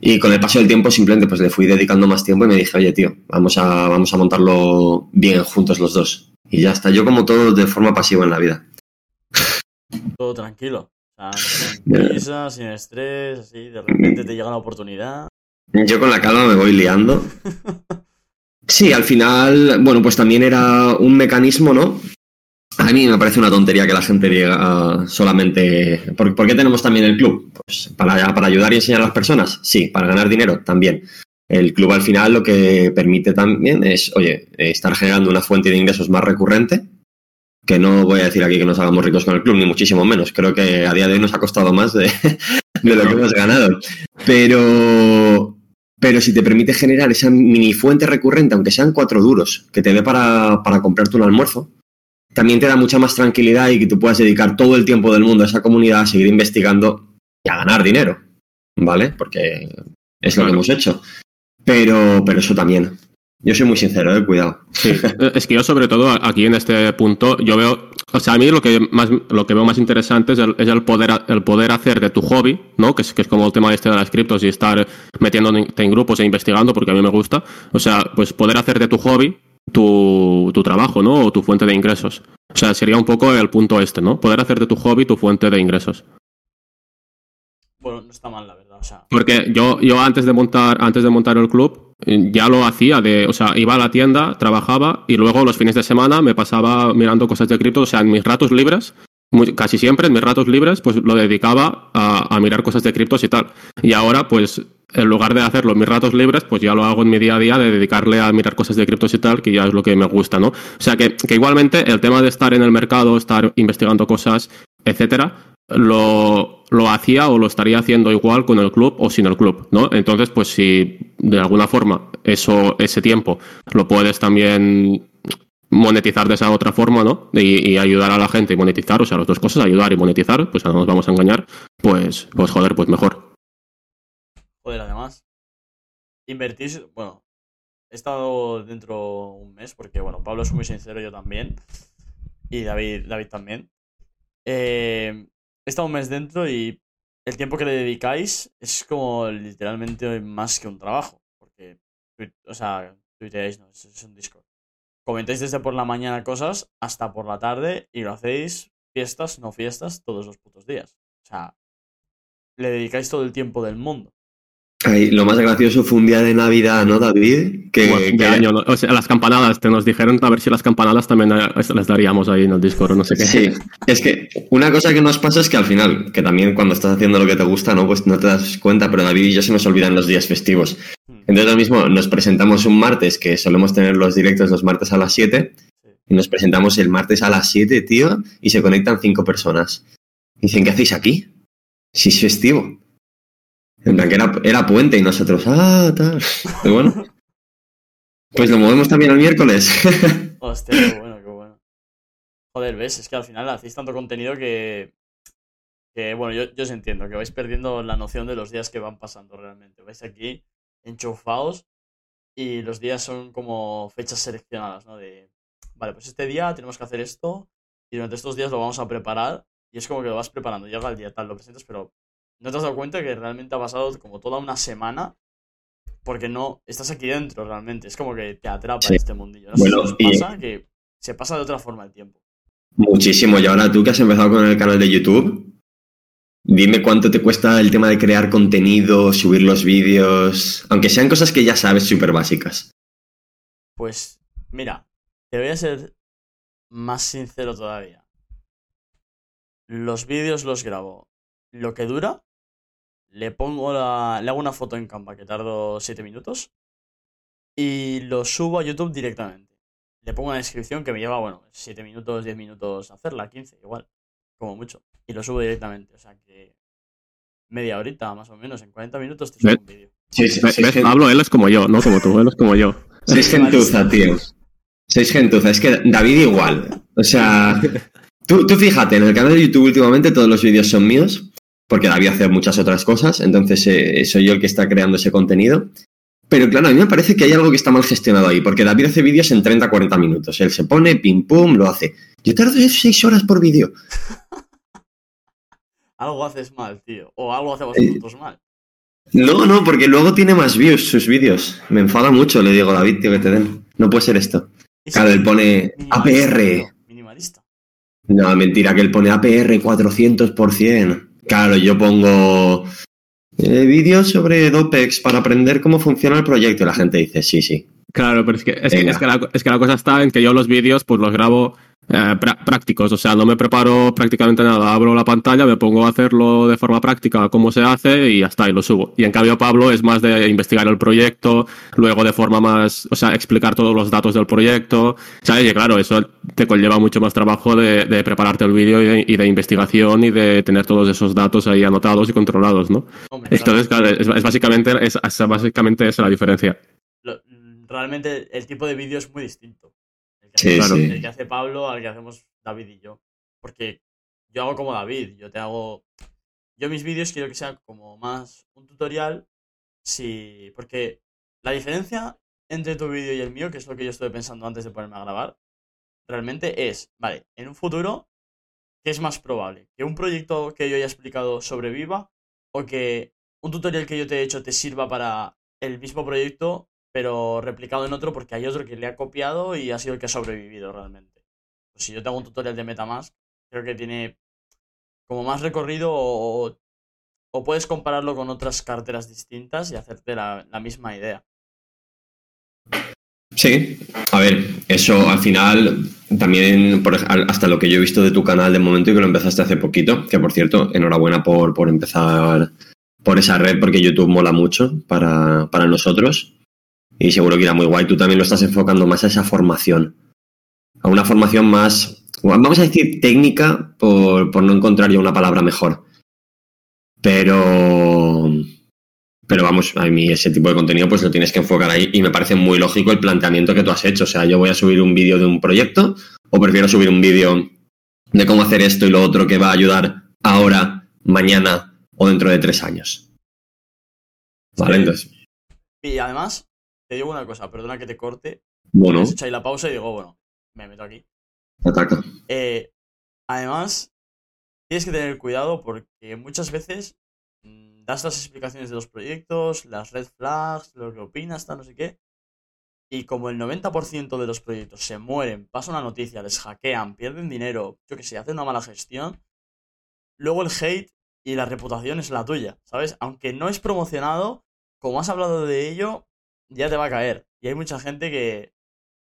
Y con el paso del tiempo simplemente pues le fui dedicando más tiempo y me dije, oye tío, vamos a, vamos a montarlo bien juntos los dos. Y ya está, yo como todo de forma pasiva en la vida. Todo tranquilo. O sea, sin prisa, sin estrés, así, de repente te llega la oportunidad. Yo con la calma me voy liando. Sí, al final, bueno, pues también era un mecanismo, ¿no? A mí me parece una tontería que la gente diga solamente. ¿Por, qué tenemos también el club? Pues para, para ayudar y enseñar a las personas. Sí, para ganar dinero también. El club al final lo que permite también es, oye, estar generando una fuente de ingresos más recurrente. Que no voy a decir aquí que nos hagamos ricos con el club, ni muchísimo menos. Creo que a día de hoy nos ha costado más de, de lo que hemos ganado. Pero, pero si te permite generar esa mini fuente recurrente, aunque sean cuatro duros, que te dé para, para comprarte un almuerzo, también te da mucha más tranquilidad y que tú puedas dedicar todo el tiempo del mundo a esa comunidad a seguir investigando y a ganar dinero, ¿vale? Porque es lo que hemos hecho. Pero, pero eso también. Yo soy muy sincero, eh, cuidado. Sí, es que yo sobre todo aquí en este punto, yo veo, o sea, a mí lo que más, lo que veo más interesante es el, es el poder, el poder hacer de tu hobby, ¿no? Que es, que es como el tema este de las criptos y estar metiéndote en grupos e investigando, porque a mí me gusta. O sea, pues poder hacer de tu hobby tu, tu trabajo, ¿no? O tu fuente de ingresos. O sea, sería un poco el punto este, ¿no? Poder hacer de tu hobby tu fuente de ingresos. Bueno, no está mal, la verdad. O sea, Porque yo, yo antes de montar, antes de montar el club, ya lo hacía de, o sea, iba a la tienda, trabajaba y luego los fines de semana me pasaba mirando cosas de cripto, o sea, en mis ratos libres, muy- casi siempre en mis ratos libres, pues lo dedicaba a, a mirar cosas de criptos y tal. Y ahora, pues, en lugar de hacerlo en mis ratos libres, pues ya lo hago en mi día a día de dedicarle a mirar cosas de criptos y tal, que ya es lo que me gusta, ¿no? O sea, que, que igualmente el tema de estar en el mercado, estar investigando cosas, etcétera, lo, lo hacía o lo estaría haciendo igual con el club o sin el club, ¿no? Entonces, pues si de alguna forma eso, ese tiempo lo puedes también monetizar de esa otra forma, ¿no? Y, ayudar a la gente y monetizar, o sea, las dos cosas, ayudar y monetizar, pues no nos vamos a engañar, pues, pues joder, pues mejor. joder, además, invertir, bueno, he estado dentro un mes, porque, bueno, Pablo es muy sincero, yo también, y David, David también. Eh, he estado un mes dentro y el tiempo que le dedicáis es como literalmente más que un trabajo, porque, o sea, tuiteáis, no, es un Discord. Comentáis desde por la mañana cosas hasta por la tarde y lo hacéis fiestas, no fiestas, todos los putos días. O sea, le dedicáis todo el tiempo del mundo. Ay, lo más gracioso fue un día de Navidad, ¿no, David? Que, de año. O sea, las campanadas, te nos dijeron a ver si las campanadas también eh, las daríamos ahí en el Discord o no sé qué. Sí, es que una cosa que nos pasa es que al final, que también cuando estás haciendo lo que te gusta, ¿no? Pues no te das cuenta, pero David y yo se nos olvidan los días festivos. Entonces ahora mismo nos presentamos un martes, que solemos tener los directos los martes a las 7, sí. y nos presentamos el martes a las 7, tío, y se conectan cinco personas. Dicen, ¿qué hacéis aquí? Si es festivo. Era, puente y nosotros, ah, tal. Bueno. Pues lo movemos también el miércoles. Hostia, qué bueno, qué bueno. Joder, ves, es que al final hacéis tanto contenido que. que bueno, yo, yo os entiendo, que vais perdiendo la noción de los días que van pasando realmente. Vais aquí enchufados y los días son como fechas seleccionadas, ¿no? De. Vale, pues este día tenemos que hacer esto y durante estos días lo vamos a preparar y es como que lo vas preparando. Llega el día tal, lo presentas, pero no te has dado cuenta que realmente ha pasado como toda una semana porque no estás aquí dentro realmente. Es como que te atrapa Sí. este mundillo. No sé Bueno, si os y- pasa que se pasa de otra forma el tiempo. Muchísimo. Y ahora tú que has empezado con el canal de YouTube, dime cuánto te cuesta el tema de crear contenido, subir los vídeos, aunque sean cosas que ya sabes súper básicas. Pues, mira, te voy a ser más sincero todavía. Los vídeos los grabo. Lo que dura, le pongo la. Le hago una foto en Canva que tardo 7 minutos. Y lo subo a YouTube directamente. Le pongo una descripción que me lleva, bueno, 7 minutos, 10 minutos hacerla, 15, igual. Como mucho. Y lo subo directamente. O sea que. Media horita, más o menos. En 40 minutos te subo un vídeo. Sí, sí, Pablo, él es como yo, no como tú, él es como yo. sois gentuza, tío. Sois gentuza. Es que David igual. O sea, tú, tú fíjate, en el canal de YouTube últimamente todos los vídeos son míos, porque David hace muchas otras cosas, entonces eh, soy yo el que está creando ese contenido. Pero claro, a mí me parece que hay algo que está mal gestionado ahí, porque David hace vídeos en 30-40 minutos. Él se pone, pim pum, lo hace. Yo tardo 6 horas por vídeo. Algo haces mal, tío. O algo hacemos Eh, nosotros mal. No, no, porque luego tiene más views sus vídeos. Me enfada mucho, le digo, David, tío, que te den. No puede ser esto. Y Claro, él pone minimalista, APR. Minimalista. No, mentira, que él pone APR 400%. Claro, yo pongo eh, vídeos sobre Dopex para aprender cómo funciona el proyecto. Y la gente dice, sí, sí. Claro, pero es que, es, que, Venga. es, que la, es que la cosa está en que yo los vídeos pues los grabo eh, prácticos. O sea, no me preparo prácticamente nada. Abro la pantalla, me pongo a hacerlo de forma práctica, cómo se hace y hasta ahí lo subo. Y en cambio, Pablo es más de investigar el proyecto, luego de forma más, o sea, explicar todos los datos del proyecto. ¿Sabes? Y claro, eso te conlleva mucho más trabajo de, prepararte el vídeo y, de investigación y de tener todos esos datos ahí anotados y controlados, ¿no? Entonces, claro, es, básicamente, es, básicamente esa la diferencia. realmente el tipo de vídeo es muy distinto. El que, hace Pablo al que hacemos David y yo. Porque yo hago como David, yo te hago... Yo mis vídeos quiero que sea como más un tutorial, sí, porque la diferencia entre tu vídeo y el mío, que es lo que yo estuve pensando antes de ponerme a grabar, realmente es, vale, en un futuro, ¿qué es más probable? ¿Que un proyecto que yo haya explicado sobreviva o que un tutorial que yo te he hecho te sirva para el mismo proyecto pero replicado en otro porque hay otro que le ha copiado y ha sido el que ha sobrevivido realmente. Pues si yo te hago un tutorial de Metamask, creo que tiene como más recorrido o, puedes compararlo con otras carteras distintas y hacerte la, misma idea. Sí, a ver, eso al final también hasta lo que yo he visto de tu canal de momento y que lo empezaste hace poquito, que por cierto, enhorabuena por, por empezar por esa red porque YouTube mola mucho para, para nosotros y seguro que irá muy guay. Tú también lo estás enfocando más a esa formación, a una formación más, vamos a decir técnica, por, no encontrar yo una palabra mejor. Pero, pero vamos, a mí ese tipo de contenido pues lo tienes que enfocar ahí y me parece muy lógico el planteamiento que tú has hecho. O sea, yo voy a subir un vídeo de un proyecto o prefiero subir un vídeo de cómo hacer esto y lo otro que va a ayudar ahora, mañana o dentro de tres años. Vale, entonces. Y además, te digo una cosa, perdona que te corte. Bueno. Has hecho ahí la pausa y digo, bueno, me meto aquí. Ataca. Eh, además, tienes que tener cuidado porque muchas veces mm, das las explicaciones de los proyectos, las red flags, lo que opinas, tal, no sé qué. Y como el 90% de los proyectos se mueren, pasa una noticia, les hackean, pierden dinero, yo que sé, hacen una mala gestión, luego el hate y la reputación es la tuya, ¿sabes? Aunque no es promocionado, como has hablado de ello, ya te va a caer. Y hay mucha gente que,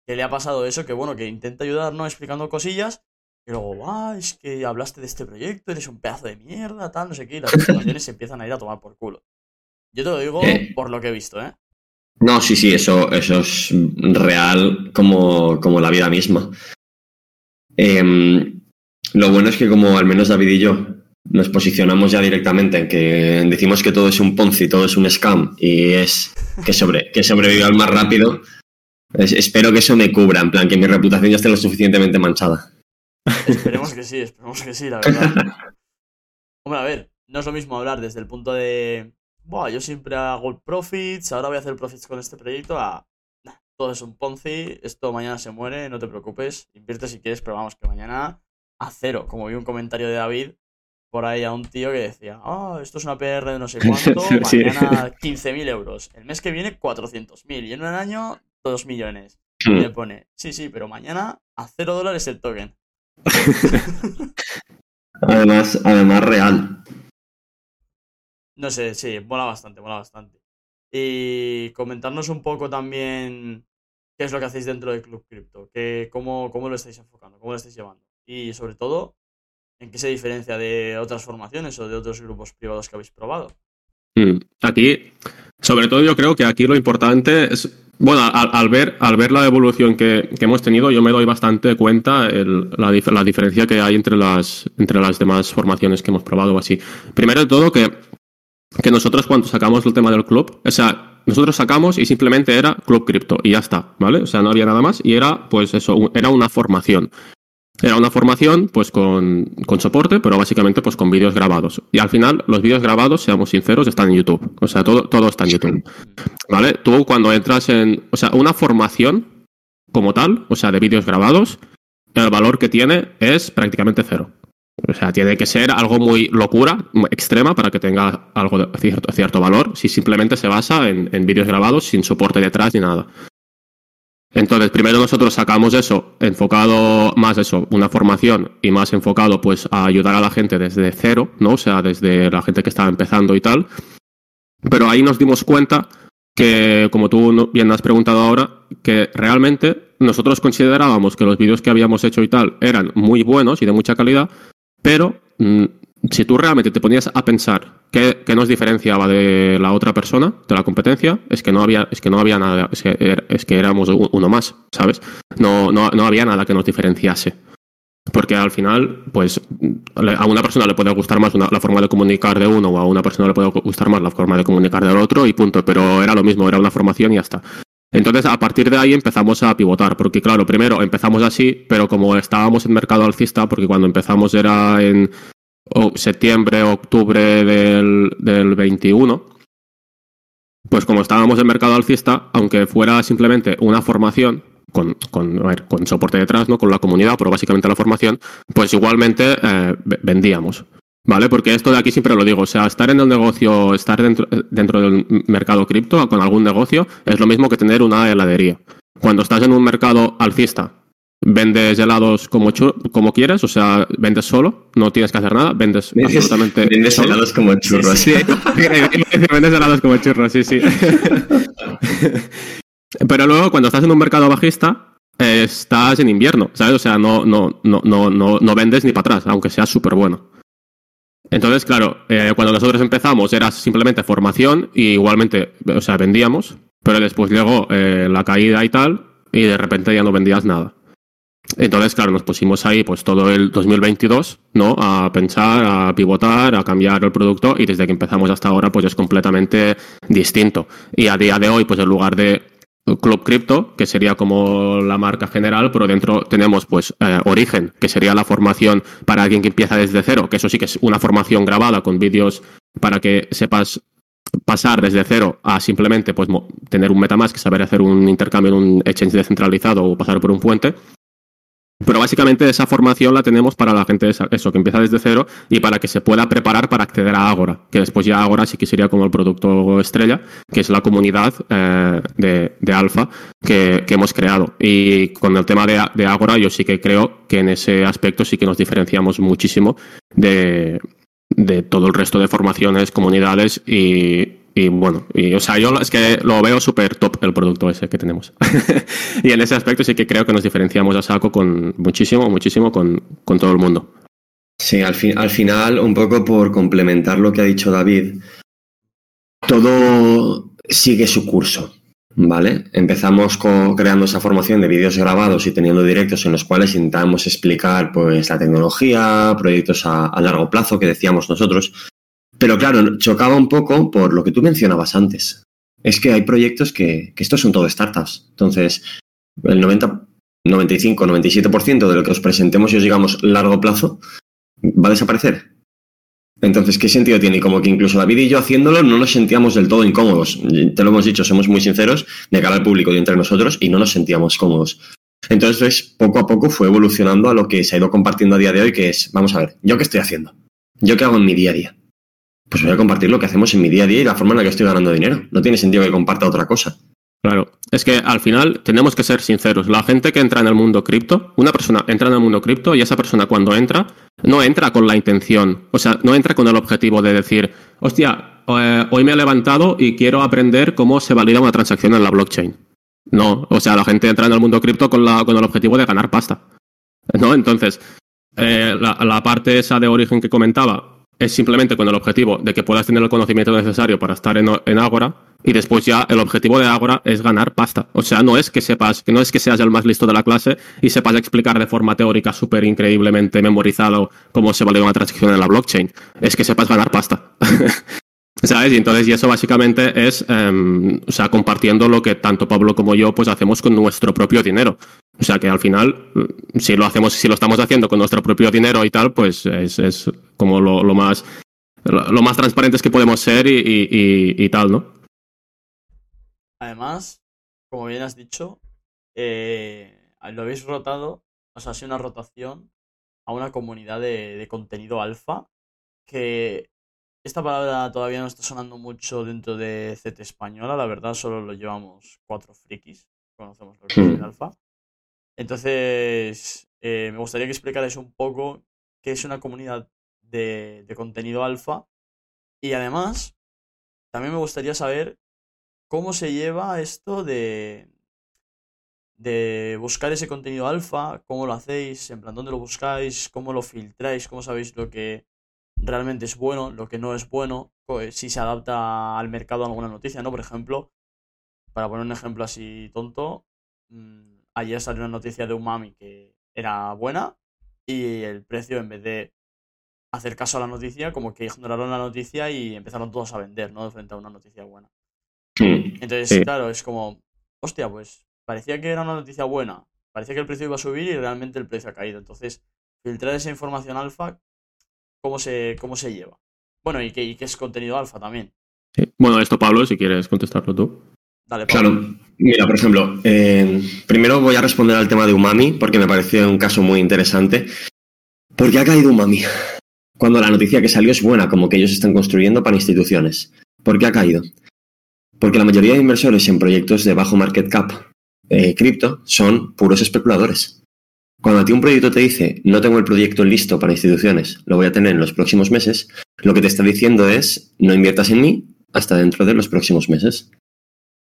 le ha pasado eso, que bueno, que intenta ayudarnos explicando cosillas, y luego, ah, es que hablaste de este proyecto, eres un pedazo de mierda, tal, no sé qué, y las situaciones se empiezan a ir a tomar por culo. Yo te lo digo eh. por lo que he visto, ¿eh? No, sí, sí, eso, eso es real como, como la vida misma. Em, lo bueno es que como al menos David y yo nos posicionamos ya directamente en que decimos que todo es un Ponzi, todo es un scam y es que, sobre, que sobreviva al más rápido, espero que eso me cubra, en plan que mi reputación ya esté lo suficientemente manchada. Esperemos que sí, esperemos que sí, la verdad. Hombre, a ver, no es lo mismo hablar desde el punto de, Buah, yo siempre hago profits, ahora voy a hacer profits con este proyecto, a, todo es un Ponzi, esto mañana se muere, no te preocupes, invierte si quieres, pero vamos, que mañana a cero, como vi un comentario de David, por ahí a un tío que decía, ah, esto es una PR de no sé cuánto, mañana 15.000 euros, el mes que viene 400.000 y en un año 2 millones. Y hmm. le pone, sí, sí, pero mañana a 0 dólares el token. además, además real. No sé, sí, mola bastante, mola bastante. Y comentarnos un poco también qué es lo que hacéis dentro del Club Crypto, cómo, cómo lo estáis enfocando, cómo lo estáis llevando. Y sobre todo, ¿En qué se diferencia de otras formaciones o de otros grupos privados que habéis probado? Mm, aquí, sobre todo yo creo que aquí lo importante es, bueno, al, ver, al ver la evolución que, hemos tenido, yo me doy bastante cuenta la, la, diferencia que hay entre las, entre las demás formaciones que hemos probado o así. Primero de todo, que, que nosotros cuando sacamos el tema del club, o sea, nosotros sacamos y simplemente era Club Cripto y ya está, ¿vale? O sea, no había nada más y era, pues eso, era una formación. Era una formación pues con, con, soporte, pero básicamente pues con vídeos grabados. Y al final los vídeos grabados, seamos sinceros, están en YouTube. O sea, todo, todo está en YouTube. ¿Vale? Tú cuando entras en... O sea, una formación como tal, o sea, de vídeos grabados, el valor que tiene es prácticamente cero. O sea, tiene que ser algo muy locura, extrema, para que tenga algo de cierto, cierto valor, si simplemente se basa en, en vídeos grabados sin soporte detrás ni nada. Entonces, primero nosotros sacamos eso, enfocado más eso, una formación y más enfocado pues a ayudar a la gente desde cero, ¿no? O sea, desde la gente que estaba empezando y tal. Pero ahí nos dimos cuenta que, como tú bien has preguntado ahora, que realmente nosotros considerábamos que los vídeos que habíamos hecho y tal eran muy buenos y de mucha calidad, pero mm, si tú realmente te ponías a pensar qué, nos diferenciaba de la otra persona, de la competencia, es que no había, es que no había nada, es que, er, es que éramos uno más, ¿sabes? No, no, no había nada que nos diferenciase. Porque al final, pues a una persona le puede gustar más la forma de comunicar de uno o a una persona le puede gustar más la forma de comunicar del otro y punto. Pero era lo mismo, era una formación y ya está. Entonces, a partir de ahí empezamos a pivotar, porque claro, primero empezamos así, pero como estábamos en mercado alcista, porque cuando empezamos era en septiembre, octubre del, del 21, pues como estábamos en mercado alcista, aunque fuera simplemente una formación, con, con, con, soporte detrás, ¿no? Con la comunidad, pero básicamente la formación, pues igualmente eh, vendíamos. ¿Vale? Porque esto de aquí siempre lo digo, o sea, estar en el negocio, estar dentro, dentro del mercado cripto con algún negocio es lo mismo que tener una heladería. Cuando estás en un mercado alcista, vendes helados como, como quieres, o sea, vendes solo, no tienes que hacer nada, vendes, absolutamente. Vendes helados como churros. Sí, vendes helados como churros, sí, sí. Pero luego, cuando estás en un mercado bajista, estás en invierno, ¿sabes? O sea, no, no, no, no, no, no vendes ni para atrás, aunque sea súper bueno. Entonces, claro, eh, cuando nosotros empezamos era simplemente formación y igualmente, o sea, vendíamos, pero después llegó eh, la caída y tal, y de repente ya no vendías nada. Entonces, claro, nos pusimos ahí pues todo el 2022, ¿no? A pensar, a pivotar, a cambiar el producto y desde que empezamos hasta ahora pues es completamente distinto. Y a día de hoy, pues en lugar de Club Crypto, que sería como la marca general, pero dentro tenemos pues eh, Origen, que sería la formación para alguien que empieza desde cero, que eso sí que es una formación grabada con vídeos para que sepas pasar desde cero a simplemente pues tener un MetaMask, saber hacer un intercambio en un exchange descentralizado o pasar por un puente. Pero básicamente esa formación la tenemos para la gente eso, que empieza desde cero y para que se pueda preparar para acceder a Agora, que después ya Agora sí que sería como el producto estrella, que es la comunidad eh, de, de Alfa que, hemos creado. Y con el tema de, de Agora yo sí que creo que en ese aspecto sí que nos diferenciamos muchísimo de, de todo el resto de formaciones, comunidades y, y bueno, y, o sea, yo es que lo veo súper top el producto ese que tenemos. y en ese aspecto sí que creo que nos diferenciamos a saco con muchísimo, muchísimo con, con todo el mundo. Sí, al, fin, al final, un poco por complementar lo que ha dicho David, todo sigue su curso, ¿vale? Empezamos creando esa formación de vídeos grabados y teniendo directos en los cuales intentamos explicar pues la tecnología, proyectos a largo plazo que decíamos nosotros, pero claro, chocaba un poco por lo que tú mencionabas antes. Es que hay proyectos que, que estos son todo startups. Entonces, el 90, 95, 97% de lo que os presentemos y os digamos largo plazo va a desaparecer. Entonces, ¿qué sentido tiene? Como que incluso David y yo haciéndolo no nos sentíamos del todo incómodos. Te lo hemos dicho, somos muy sinceros de cara al público y entre nosotros y no nos sentíamos cómodos. Entonces, poco a poco fue evolucionando a lo que se ha ido compartiendo a día de hoy, que es, vamos a ver, ¿yo qué estoy haciendo? ¿Yo qué hago en mi día a día? Pues voy a compartir lo que hacemos en mi día a día y la forma en la que estoy ganando dinero. No tiene sentido que comparta otra cosa. Claro, es que al final tenemos que ser sinceros. La gente que entra en el mundo cripto, una persona entra en el mundo cripto y esa persona cuando entra, no entra con la intención, o sea, no entra con el objetivo de decir, hostia, eh, hoy me he levantado y quiero aprender cómo se valida una transacción en la blockchain. No, o sea, la gente entra en el mundo cripto con, la, con el objetivo de ganar pasta. ¿No? Entonces, eh, la, la parte esa de origen que comentaba, es simplemente con el objetivo de que puedas tener el conocimiento necesario para estar en, en Agora y después ya el objetivo de Agora es ganar pasta. O sea, no es que sepas, no es que seas el más listo de la clase y sepas explicar de forma teórica súper increíblemente memorizado cómo se vale una transacción en la blockchain. Es que sepas ganar pasta. ¿Sabes? Y entonces, y eso básicamente es, em, o sea, compartiendo lo que tanto Pablo como yo, pues hacemos con nuestro propio dinero. O sea, que al final, mm, si lo hacemos, si lo estamos haciendo con nuestro propio dinero y tal, pues es, es como lo, lo más, lo, más transparentes que podemos ser y, y, y, tal, ¿no? Además, como bien has dicho, eh, lo habéis rotado, o sea, ha sido una rotación a una comunidad de, de contenido alfa que esta palabra todavía no está sonando mucho dentro de Z española, la verdad solo lo llevamos cuatro frikis, conocemos lo que es el hmm. alfa. Entonces, eh, me gustaría que explicarais un poco qué es una comunidad de, contenido alfa y además, también me gustaría saber cómo se lleva esto de, de buscar ese contenido alfa, cómo lo hacéis, en plan, dónde lo buscáis, cómo lo filtráis, cómo sabéis lo que realmente es bueno, lo que no es bueno, si se adapta al mercado alguna noticia, ¿no? Por ejemplo, para poner un ejemplo así tonto, mm, ayer salió una noticia de Umami que era buena y el precio en vez de hacer caso a la noticia, como que ignoraron la noticia y empezaron todos a vender, ¿no? Frente a una noticia buena. Entonces, claro, es como, hostia, pues parecía que era una noticia buena, parecía que el precio iba a subir y realmente el precio ha caído. Entonces, filtrar esa información alfa, ¿cómo se, cómo se lleva? Bueno, y qué es contenido alfa también. Bueno, esto Pablo, si quieres contestarlo tú. Claro, mira, por ejemplo, eh, primero voy a responder al tema de Umami porque me pareció un caso muy interesante. ¿Por qué ha caído Umami? Cuando la noticia que salió es buena, como que ellos están construyendo para instituciones. ¿Por qué ha caído? Porque la mayoría de inversores en proyectos de bajo market cap eh, cripto son puros especuladores. Cuando a ti un proyecto te dice, no tengo el proyecto listo para instituciones, lo voy a tener en los próximos meses, lo que te está diciendo es, no inviertas en mí hasta dentro de los próximos meses.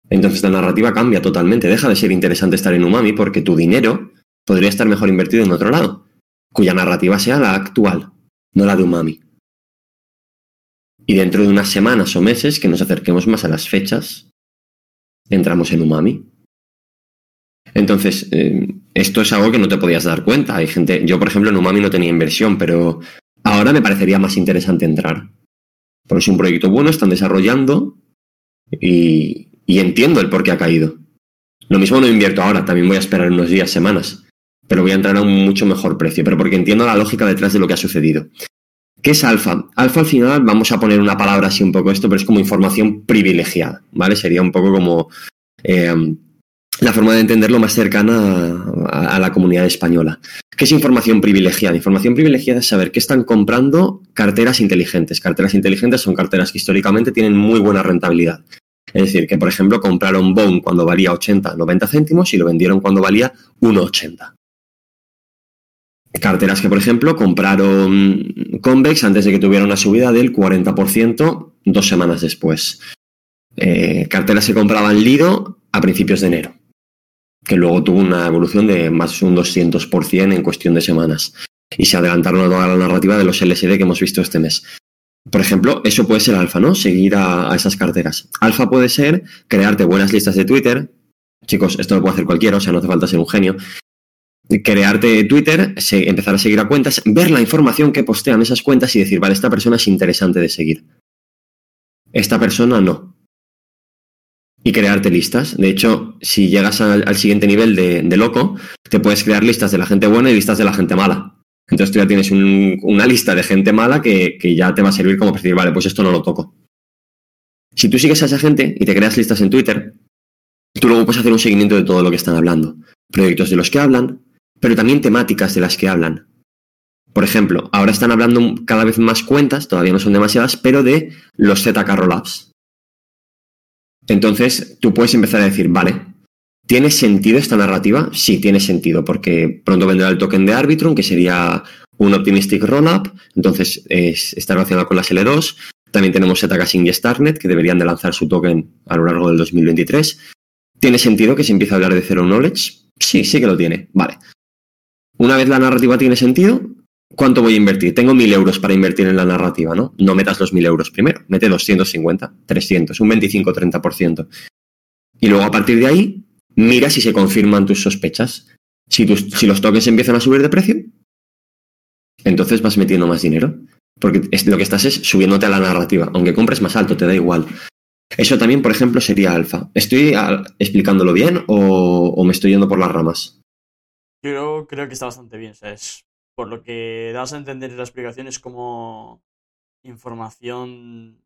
Entonces la narrativa cambia totalmente, deja de ser interesante estar en Umami porque tu dinero podría estar mejor invertido en otro lado, cuya narrativa sea la actual, no la de Umami. Y dentro de unas semanas o meses que nos acerquemos más a las fechas, entramos en Umami. Entonces, eh, esto es algo que no te podías dar cuenta. Hay gente, yo por ejemplo en Umami no tenía inversión, pero ahora me parecería más interesante entrar. Porque es un proyecto bueno, están desarrollando y, y entiendo el por qué ha caído. Lo mismo no invierto ahora, también voy a esperar unos días, semanas pero voy a entrar a un mucho mejor precio, pero porque entiendo la lógica detrás de lo que ha sucedido. ¿Qué es alfa? Alfa al final, vamos a poner una palabra así un poco esto, pero es como información privilegiada, ¿vale? Sería un poco como eh, la forma de entenderlo más cercana a, a, la comunidad española. ¿Qué es información privilegiada? Información privilegiada es saber que están comprando carteras inteligentes. Carteras inteligentes son carteras que históricamente tienen muy buena rentabilidad. Es decir, que por ejemplo compraron Bone cuando valía 80, 90 céntimos y lo vendieron cuando valía 1,80. Carteras que, por ejemplo, compraron Convex antes de que tuviera una subida del 40% dos semanas después. Eh, carteras que compraban Lido a principios de enero, que luego tuvo una evolución de más de un 200% en cuestión de semanas. Y se adelantaron a toda la narrativa de los LSD que hemos visto este mes. Por ejemplo, eso puede ser alfa, ¿no? Seguir a, esas carteras. Alfa puede ser crearte buenas listas de Twitter. Chicos, esto lo puede hacer cualquiera, o sea, no hace falta ser un genio crearte Twitter, empezar a seguir a cuentas, ver la información que postean esas cuentas y decir, vale, esta persona es interesante de seguir. Esta persona no. Y crearte listas. De hecho, si llegas al, al siguiente nivel de, de, loco, te puedes crear listas de la gente buena y listas de la gente mala. Entonces tú ya tienes un, una lista de gente mala que, que ya te va a servir como para decir, vale, pues esto no lo toco. Si tú sigues a esa gente y te creas listas en Twitter, tú luego puedes hacer un seguimiento de todo lo que están hablando. Proyectos de los que hablan, pero también temáticas de las que hablan. Por ejemplo, ahora están hablando cada vez más cuentas, todavía no son demasiadas, pero de los ZK Rollups. Entonces, tú puedes empezar a decir, vale, ¿tiene sentido esta narrativa? Sí, tiene sentido, porque pronto vendrá el token de Arbitrum, que sería un Optimistic Rollup, entonces es, está relacionado con las L2. También tenemos Sync y Starnet, que deberían de lanzar su token a lo largo del 2023. ¿Tiene sentido que se empiece a hablar de Zero Knowledge? Sí, sí que lo tiene. Vale. Una vez la narrativa tiene sentido, ¿cuánto voy a invertir? Tengo mil euros para invertir en la narrativa, ¿no? No metas los mil euros primero, mete 250, 300, un 25-30%. Y luego a partir de ahí, mira si se confirman tus sospechas. Si, los tokens empiezan a subir de precio, entonces vas metiendo más dinero. Porque lo que estás es subiéndote a la narrativa. Aunque compres más alto, te da igual. Eso también, por ejemplo, sería alfa. ¿Estoy explicándolo bien o, me estoy yendo por las ramas? Yo creo que está bastante bien. Por lo que das a entender en la explicación es como información.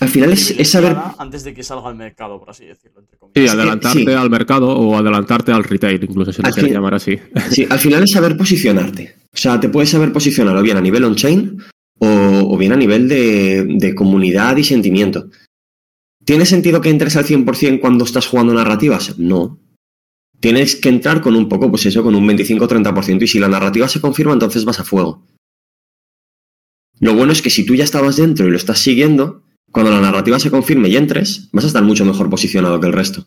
Al final es, es, saber. Antes de que salga al mercado, por así decirlo. Entre sí, adelantarte sí. al mercado o adelantarte al retail, incluso se le quiere llamar así. Sí, al final es saber posicionarte. O sea, te puedes saber posicionar o bien a nivel on-chain o, o, bien a nivel de, de comunidad y sentimiento. ¿Tiene sentido que entres al 100% cuando estás jugando narrativas? No. Tienes que entrar con un poco, pues eso, con un 25-30%. Y si la narrativa se confirma, entonces vas a fuego. Lo bueno es que si tú ya estabas dentro y lo estás siguiendo, cuando la narrativa se confirme y entres, vas a estar mucho mejor posicionado que el resto.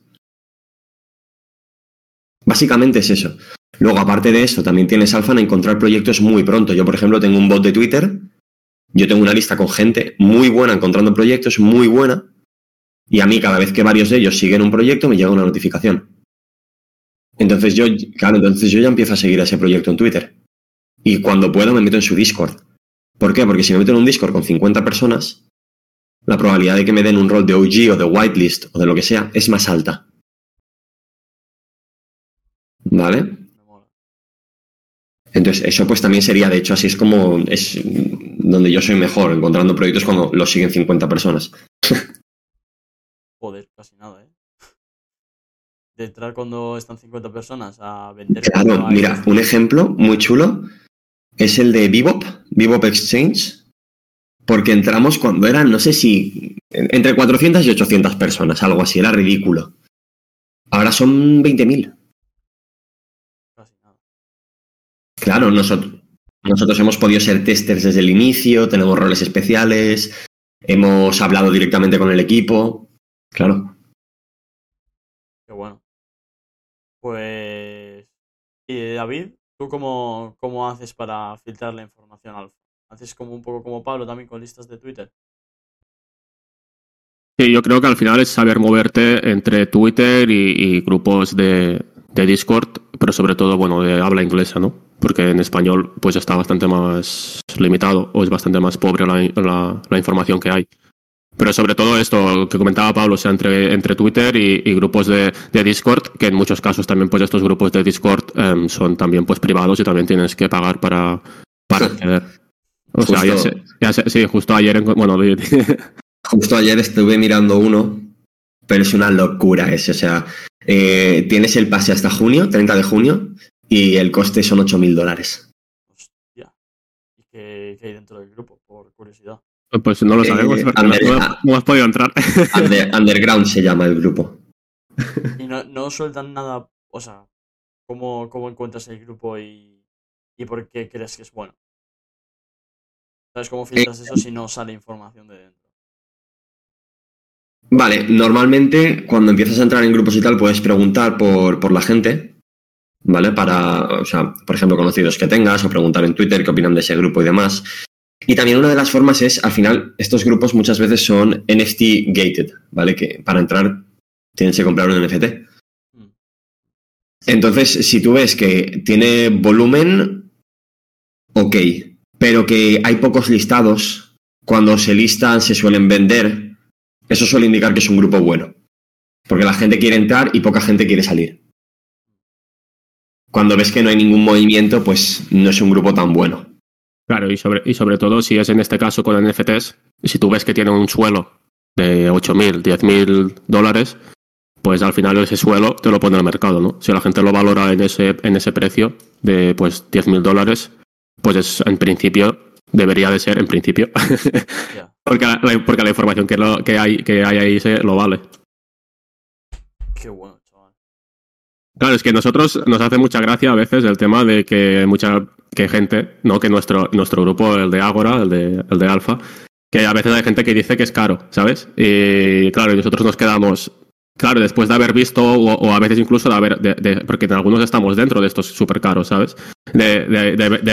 Básicamente es eso. Luego, aparte de eso, también tienes alfa en encontrar proyectos muy pronto. Yo, por ejemplo, tengo un bot de Twitter. Yo tengo una lista con gente muy buena encontrando proyectos, muy buena. Y a mí, cada vez que varios de ellos siguen un proyecto, me llega una notificación. Entonces yo, claro, entonces yo ya empiezo a seguir ese proyecto en Twitter. Y cuando puedo me meto en su Discord. ¿Por qué? Porque si me meto en un Discord con 50 personas, la probabilidad de que me den un rol de OG o de whitelist o de lo que sea es más alta. ¿Vale? Entonces, eso pues también sería, de hecho, así es como es donde yo soy mejor, encontrando proyectos cuando los siguen 50 personas. Joder, casi nada, ¿eh? De entrar cuando están 50 personas a vender. Claro, mira, un ejemplo muy chulo es el de Bebop, Bebop Exchange, porque entramos cuando eran, no sé si, entre 400 y 800 personas, algo así, era ridículo. Ahora son 20.000. Claro, nosotros, nosotros hemos podido ser testers desde el inicio, tenemos roles especiales, hemos hablado directamente con el equipo. Claro. Qué bueno. Pues. ¿Y David? ¿Tú cómo, cómo haces para filtrar la información alfa? ¿Haces como un poco como Pablo también con listas de Twitter? Sí, yo creo que al final es saber moverte entre Twitter y, grupos de, de, Discord, pero sobre todo, bueno, de habla inglesa, ¿no? Porque en español pues está bastante más limitado o es bastante más pobre la, la información que hay. Pero sobre todo esto que comentaba Pablo, o sea, entre, entre Twitter y, grupos de, Discord, que en muchos casos también pues estos grupos de Discord em, son también pues privados y también tienes que pagar para, para acceder. O sea, ya sí, justo ayer, bueno, justo ayer estuve mirando uno, pero es una locura ese, o sea, eh, tienes el pase hasta junio, 30 de junio, y el coste son 8 mil dólares. Hostia. ¿Y qué hay dentro del grupo, por curiosidad? Pues no lo sabemos, eh, no, has podido entrar. underground se llama el grupo. Y no, no sueltan nada, o sea, ¿cómo, cómo encuentras el grupo y, y por qué crees que es bueno? ¿Sabes cómo filtras eso si no sale información de dentro? Vale, normalmente cuando empiezas a entrar en grupos y tal puedes preguntar por, por la gente, ¿vale? Para, o sea, por ejemplo, conocidos que tengas o preguntar en Twitter qué opinan de ese grupo y demás. Y también una de las formas es, al final, estos grupos muchas veces son NFT gated, ¿vale? Que para entrar tienes que comprar un NFT. Mm. Entonces, si tú ves que tiene volumen, ok, pero que hay pocos listados, cuando se listan se suelen vender, eso suele indicar que es un grupo bueno. Porque la gente quiere entrar y poca gente quiere salir. Cuando ves que no hay ningún movimiento, pues no es un grupo tan bueno. Claro, y sobre, y sobre todo si es en este caso con NFTs, si tú ves que tiene un suelo de 8.000, 10.000 dólares, pues al final ese suelo te lo pone el mercado, ¿no? Si la gente lo valora en ese, en ese precio de pues 10.000 dólares, pues es, en principio debería de ser en principio. porque, la, porque la información que, que, hay, que hay ahí se lo vale. Qué bueno, chaval. Claro, es que nosotros nos hace mucha gracia a veces el tema de que mucha que gente, ¿no? Que nuestro, nuestro grupo, el de Agora, el de, el de Alfa, que a veces hay gente que dice que es caro, ¿sabes? Y claro, y nosotros nos quedamos, claro, después de haber visto, o, a veces incluso de haber, de, porque en algunos estamos dentro de estos súper caros, ¿sabes? De,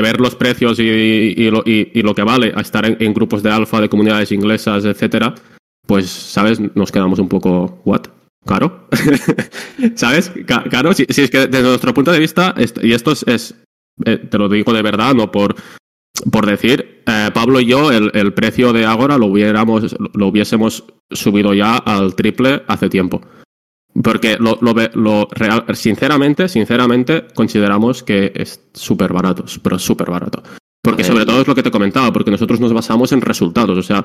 ver los precios y, lo, y, lo, que vale a estar en, grupos de alfa, de comunidades inglesas, etcétera, pues, ¿sabes? Nos quedamos un poco, ¿what? ¿Caro? ¿Sabes? Caro, si, si, es que desde nuestro punto de vista, y esto es, eh, te lo digo de verdad, no por, por decir, eh, Pablo y yo, el, el, precio de Agora lo, hubiéramos, lo hubiésemos subido ya al triple hace tiempo. Porque lo, lo, lo real, sinceramente, sinceramente, consideramos que es súper barato, pero súper barato. Porque sobre todo es lo que te comentaba, porque nosotros nos basamos en resultados. O sea,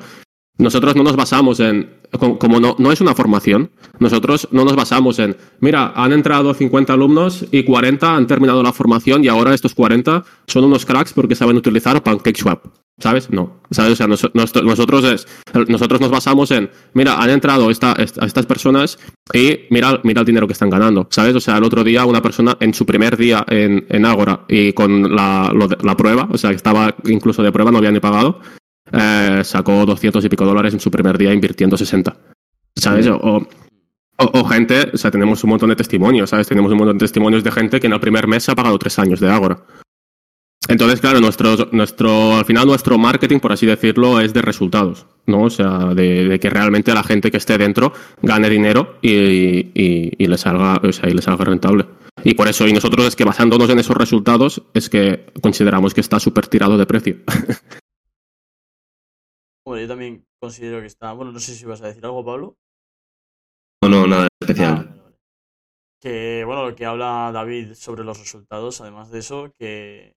nosotros no nos basamos en, como no, no, es una formación, nosotros no nos basamos en, mira, han entrado 50 alumnos y 40 han terminado la formación y ahora estos 40 son unos cracks porque saben utilizar PancakeSwap. ¿Sabes? No. ¿Sabes? O sea, nosotros, es, nosotros nos basamos en, mira, han entrado esta, estas personas y mira, mira el dinero que están ganando. ¿Sabes? O sea, el otro día una persona en su primer día en, en Ágora y con la, la prueba, o sea, que estaba incluso de prueba, no había ni pagado, eh, sacó 200 y pico dólares en su primer día invirtiendo 60. ¿Sabes? O, O, gente, o sea, tenemos un montón de testimonios, ¿sabes? Tenemos un montón de testimonios de gente que en el primer mes se ha pagado tres años de Agora. Entonces, claro, nuestro, nuestro, al final nuestro marketing, por así decirlo, es de resultados, ¿no? O sea, de, que realmente la gente que esté dentro gane dinero y, y, le salga, o sea, y le salga rentable. Y por eso, y nosotros es que basándonos en esos resultados, es que consideramos que está súper tirado de precio. Bueno, yo también considero que está. Bueno, no sé si vas a decir algo, Pablo. No, no, nada especial. Ah, que, bueno, lo que habla David sobre los resultados, además de eso, que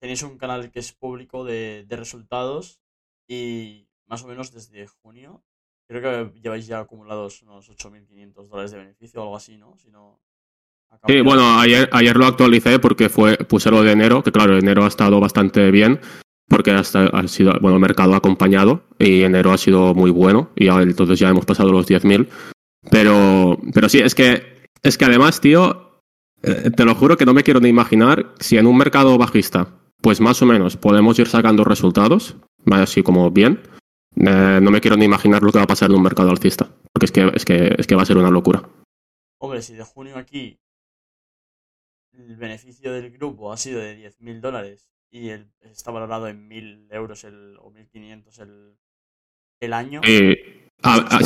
tenéis un canal que es público de, resultados y más o menos desde junio, creo que lleváis ya acumulados unos 8.500 dólares de beneficio o algo así, ¿no? Si no Sí, bueno, ayer, ayer lo actualicé porque fue puse lo de enero, que claro, enero ha estado bastante bien, porque hasta ha sido, bueno, el mercado ha acompañado y enero ha sido muy bueno y entonces ya hemos pasado los 10.000. Pero, pero sí, es que, es que además, tío, eh, te lo juro que no me quiero ni imaginar si en un mercado bajista pues más o menos podemos ir sacando resultados, así como bien. Eh, no me quiero ni imaginar lo que va a pasar en un mercado alcista, porque es que, es que, es que va a ser una locura. Hombre, si de junio aquí el beneficio del grupo ha sido de 10.000 dólares y el, está valorado en 1.000 euros el, o 1.500 el, el año. a,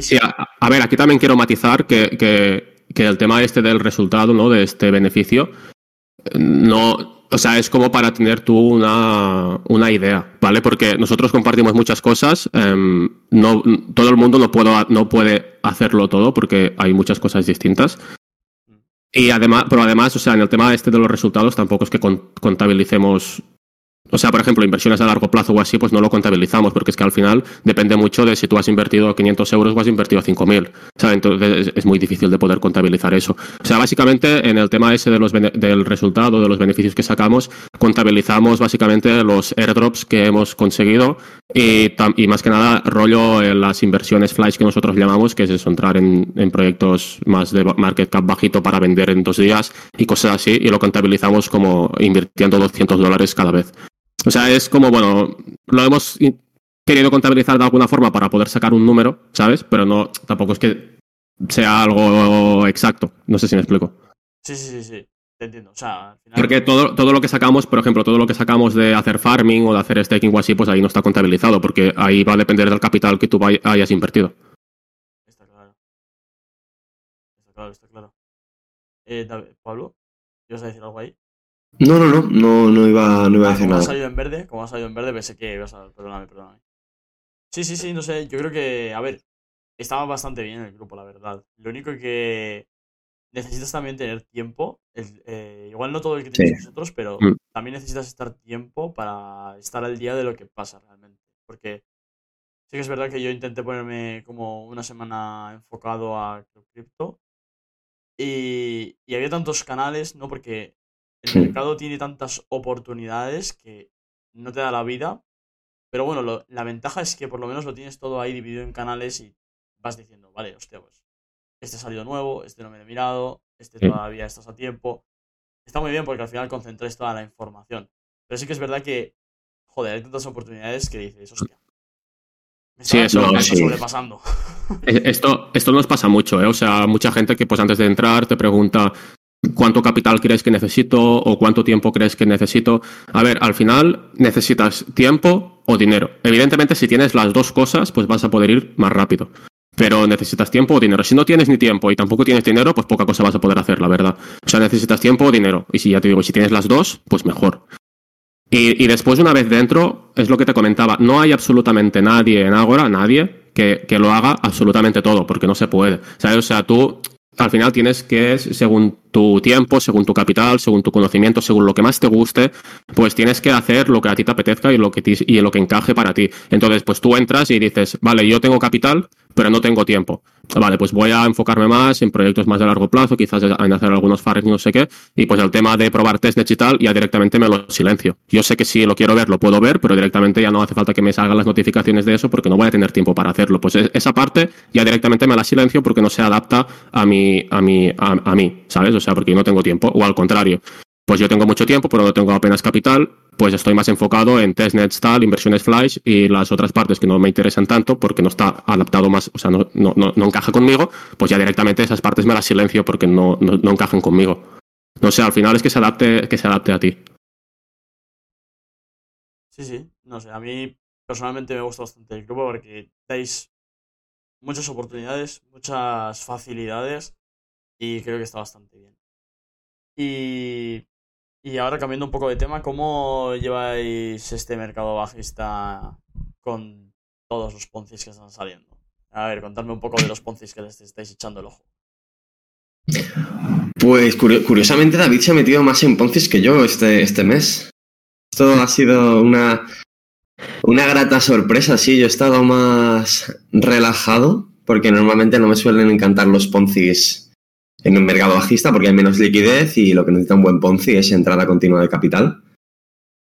sí, a, ver, aquí también quiero matizar que, que, que, el tema este del resultado, ¿no? De este beneficio, no o sea, es como para tener tú una, una idea, ¿vale? Porque nosotros compartimos muchas cosas. Em, no, todo el mundo no, puedo, no puede hacerlo todo porque hay muchas cosas distintas. Y además, pero además, o sea, en el tema este de los resultados tampoco es que contabilicemos o sea, por ejemplo, inversiones a largo plazo o así, pues no lo contabilizamos, porque es que al final depende mucho de si tú has invertido 500 euros o has invertido 5.000. O sea, entonces es muy difícil de poder contabilizar eso. O sea, básicamente en el tema ese de los del resultado, de los beneficios que sacamos, contabilizamos básicamente los airdrops que hemos conseguido y, más que nada rollo en las inversiones flash que nosotros llamamos, que es eso, entrar en, en proyectos más de market cap bajito para vender en dos días y cosas así, y lo contabilizamos como invirtiendo 200 dólares cada vez. O sea, es como, bueno, lo hemos querido contabilizar de alguna forma para poder sacar un número, ¿sabes? Pero no, tampoco es que sea algo exacto. No sé si me explico. Sí, sí, sí, sí. Te entiendo. O sea, al final... Porque todo, todo lo que sacamos, por ejemplo, todo lo que sacamos de hacer farming o de hacer staking o así, pues ahí no está contabilizado, porque ahí va a depender del capital que tú hayas invertido. Está claro. Está claro, está claro. Eh, Pablo, ¿ibas a decir algo ahí? No, no, no, no, no iba, no iba a ah, decir nada. Como ha salido en verde, como ha salido en verde, pensé que ibas a. Perdóname, perdóname. Sí, sí, sí, no sé. Yo creo que, a ver, estaba bastante bien el grupo, la verdad. Lo único que necesitas también tener tiempo. Eh, igual no todo el que tenéis vosotros, pero mm. también necesitas estar tiempo para estar al día de lo que pasa realmente. Porque sí que es verdad que yo intenté ponerme como una semana enfocado a cripto. Y, y había tantos canales, ¿no? Porque el mercado tiene tantas oportunidades que no te da la vida. Pero bueno, la ventaja es que por lo menos lo tienes todo ahí dividido en canales y vas diciendo, vale, hostia, pues este ha salido nuevo, este no me lo he mirado, este todavía estás a tiempo. Está muy bien porque al final concentras toda la información. Pero sí que es verdad que, joder, hay tantas oportunidades que dices, hostia. Me sí, eso sí. sobrepasando. Esto, esto nos pasa mucho, ¿eh? O sea, mucha gente que pues antes de entrar te pregunta, cuánto capital crees que necesito o cuánto tiempo crees que necesito. A ver, al final necesitas tiempo o dinero. Evidentemente, si tienes las dos cosas, pues vas a poder ir más rápido. Pero necesitas tiempo o dinero. Si no tienes ni tiempo y tampoco tienes dinero, pues poca cosa vas a poder hacer, la verdad. O sea, necesitas tiempo o dinero. Y si ya te digo, si tienes las dos, pues mejor. Y, después, una vez dentro, es lo que te comentaba, no hay absolutamente nadie en Agora, nadie, que, que, lo haga absolutamente todo, porque no se puede. O sea, tú al final tienes que, según tu tiempo, según tu capital, según tu conocimiento, según lo que más te guste, pues tienes que hacer lo que a ti te apetezca y lo que, y lo que encaje para ti. Entonces, pues tú entras y dices, vale, yo tengo capital, pero no tengo tiempo. Vale, pues voy a enfocarme más en proyectos más de largo plazo, quizás en hacer algunos farms no sé qué, y pues el tema de probar testnets y tal, ya directamente me lo silencio. Yo sé que si lo quiero ver, lo puedo ver, pero directamente ya no hace falta que me salgan las notificaciones de eso porque no voy a tener tiempo para hacerlo. Pues esa parte ya directamente me la silencio porque no se adapta a mi, a mi, a mí, ¿sabes? O sea, porque yo no tengo tiempo, o al contrario. pues yo tengo mucho tiempo, pero no tengo apenas capital, pues estoy más enfocado en testnets, tal, inversiones flash y las otras partes que no me interesan tanto porque no está adaptado más, o sea, no, no, no, no encaja conmigo, pues ya directamente esas partes me las silencio porque no, no, encajan conmigo. No sé, al final es que se adapte, que se adapte a ti. Sí, sí, no sé, a mí personalmente me gusta bastante el grupo porque dais muchas oportunidades, muchas facilidades y creo que está bastante bien. Y, y ahora cambiando un poco de tema, ¿cómo lleváis este mercado bajista con todos los poncis que están saliendo? A ver, contadme un poco de los poncis que les estáis echando el ojo. Pues curiosamente David se ha metido más en poncis que yo este, este mes. Esto ha sido una, una grata sorpresa, sí. Yo he estado más relajado porque normalmente no me suelen encantar los poncis en un mercado bajista porque hay menos liquidez y lo que necesita un buen ponzi es entrada continua de capital.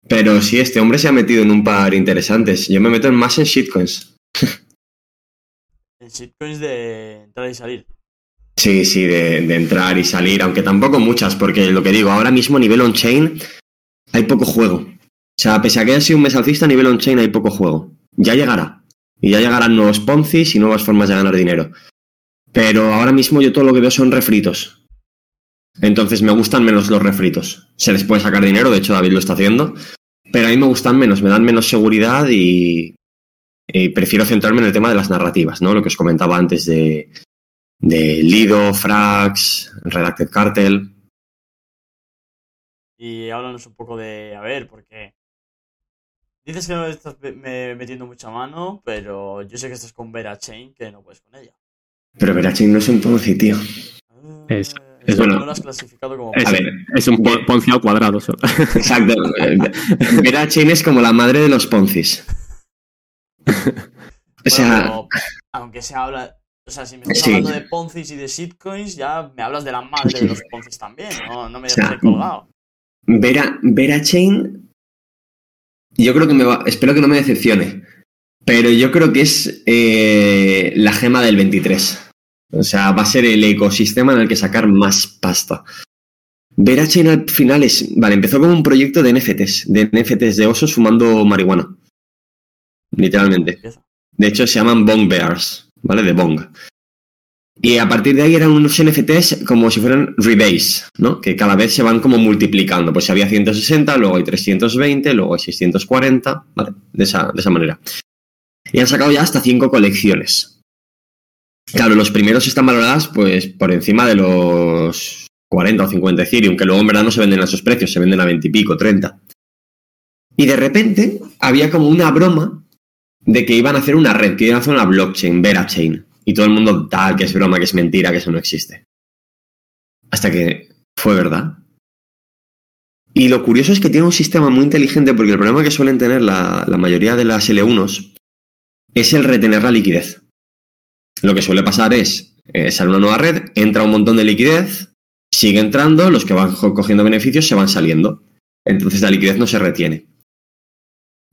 Pero sí, este hombre se ha metido en un par interesantes. Yo me meto más en shitcoins. En shitcoins de entrar y salir. Sí, sí, de, de, entrar y salir, aunque tampoco muchas, porque lo que digo, ahora mismo a nivel on-chain hay poco juego. O sea, pese a que haya sido un mes alcista, a nivel on-chain hay poco juego. Ya llegará. Y ya llegarán nuevos poncis y nuevas formas de ganar dinero. Pero ahora mismo yo todo lo que veo son refritos. Entonces me gustan menos los refritos. Se les puede sacar dinero, de hecho David lo está haciendo. Pero a mí me gustan menos, me dan menos seguridad y, prefiero centrarme en el tema de las narrativas, ¿no? Lo que os comentaba antes de, de Lido, Frax, Redacted Cartel. Y háblanos un poco de, a ver, porque dices que no estás metiendo mucha mano, pero yo sé que estás con Vera Chain, que no puedes con ella. Pero Vera Chain no es un ponzi, tío. Ah, Es- eso bueno, no lo has clasificado como Es, A ver, es un pon- ponzi al cuadrado solo. Exacto. Vera Chain es como la madre de los poncis. O sea, Bueno, aunque se habla. O sea, si me estás Sí. hablando de Poncis y de shitcoins, ya me hablas de la madre de los Poncis también, ¿no? No me O sea, dejes colgado. Vera, Vera Chain, yo creo que me va, espero que no me decepcione, pero yo creo que es eh, la gema del 23. O sea, va a ser el ecosistema en el que sacar más pasta. Vera Chain al final es, vale, empezó como un proyecto de NFTs, de NFTs de osos fumando marihuana. Literalmente. De hecho, se llaman Bong Bears, ¿vale? De Bong. Y a partir de ahí eran unos NFTs como si fueran rebase, ¿no? Que cada vez se van como multiplicando. Pues había 160, luego hay 320, luego hay 640, ¿vale? De esa, de esa manera. Y han sacado ya hasta cinco colecciones. Claro, los primeros están valoradas pues por encima de los 40 o 50 Ethereum, que luego en verdad no se venden a esos precios, se venden a 20 y pico, 30. Y de repente había como una broma de que iban a hacer una red, que iban a hacer una blockchain, VeraChain. Y todo el mundo tal, que es broma, que es mentira, que eso no existe. Hasta que fue verdad. Y lo curioso es que tiene un sistema muy inteligente, porque el problema que suelen tener la, la mayoría de las L1s es el retener la liquidez. Lo que suele pasar es, eh, sale una nueva red, entra un montón de liquidez, sigue entrando, los que van co- cogiendo beneficios se van saliendo. Entonces la liquidez no se retiene.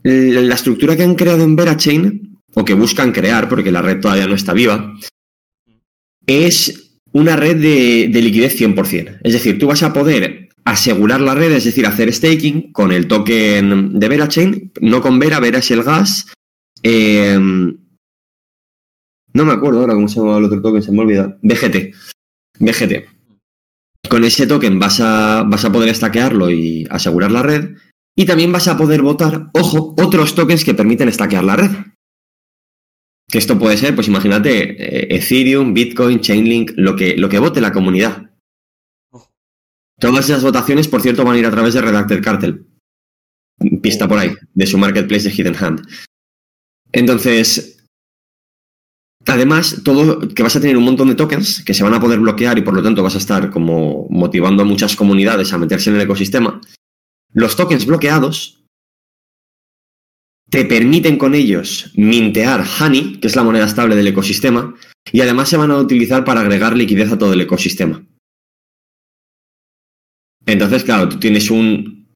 La estructura que han creado en VeraChain, o que buscan crear, porque la red todavía no está viva, es una red de, de liquidez 100%. Es decir, tú vas a poder asegurar la red, es decir, hacer staking con el token de VeraChain, no con Vera, Vera el gas. Eh, no me acuerdo ahora cómo se llama el otro token, se me olvida. BGT. BGT. Con ese token vas a, vas a poder estaquearlo y asegurar la red. Y también vas a poder votar, ojo, otros tokens que permiten estaquear la red. Que esto puede ser, pues imagínate, eh, Ethereum, Bitcoin, Chainlink, lo que, lo que vote la comunidad. Todas esas votaciones, por cierto, van a ir a través de Redacted Cartel. Pista por ahí, de su marketplace de Hidden Hand. Entonces, además, todo que vas a tener un montón de tokens que se van a poder bloquear y por lo tanto vas a estar como motivando a muchas comunidades a meterse en el ecosistema. Los tokens bloqueados te permiten con ellos mintear Honey, que es la moneda estable del ecosistema, y además se van a utilizar para agregar liquidez a todo el ecosistema. Entonces, claro, tú tienes un,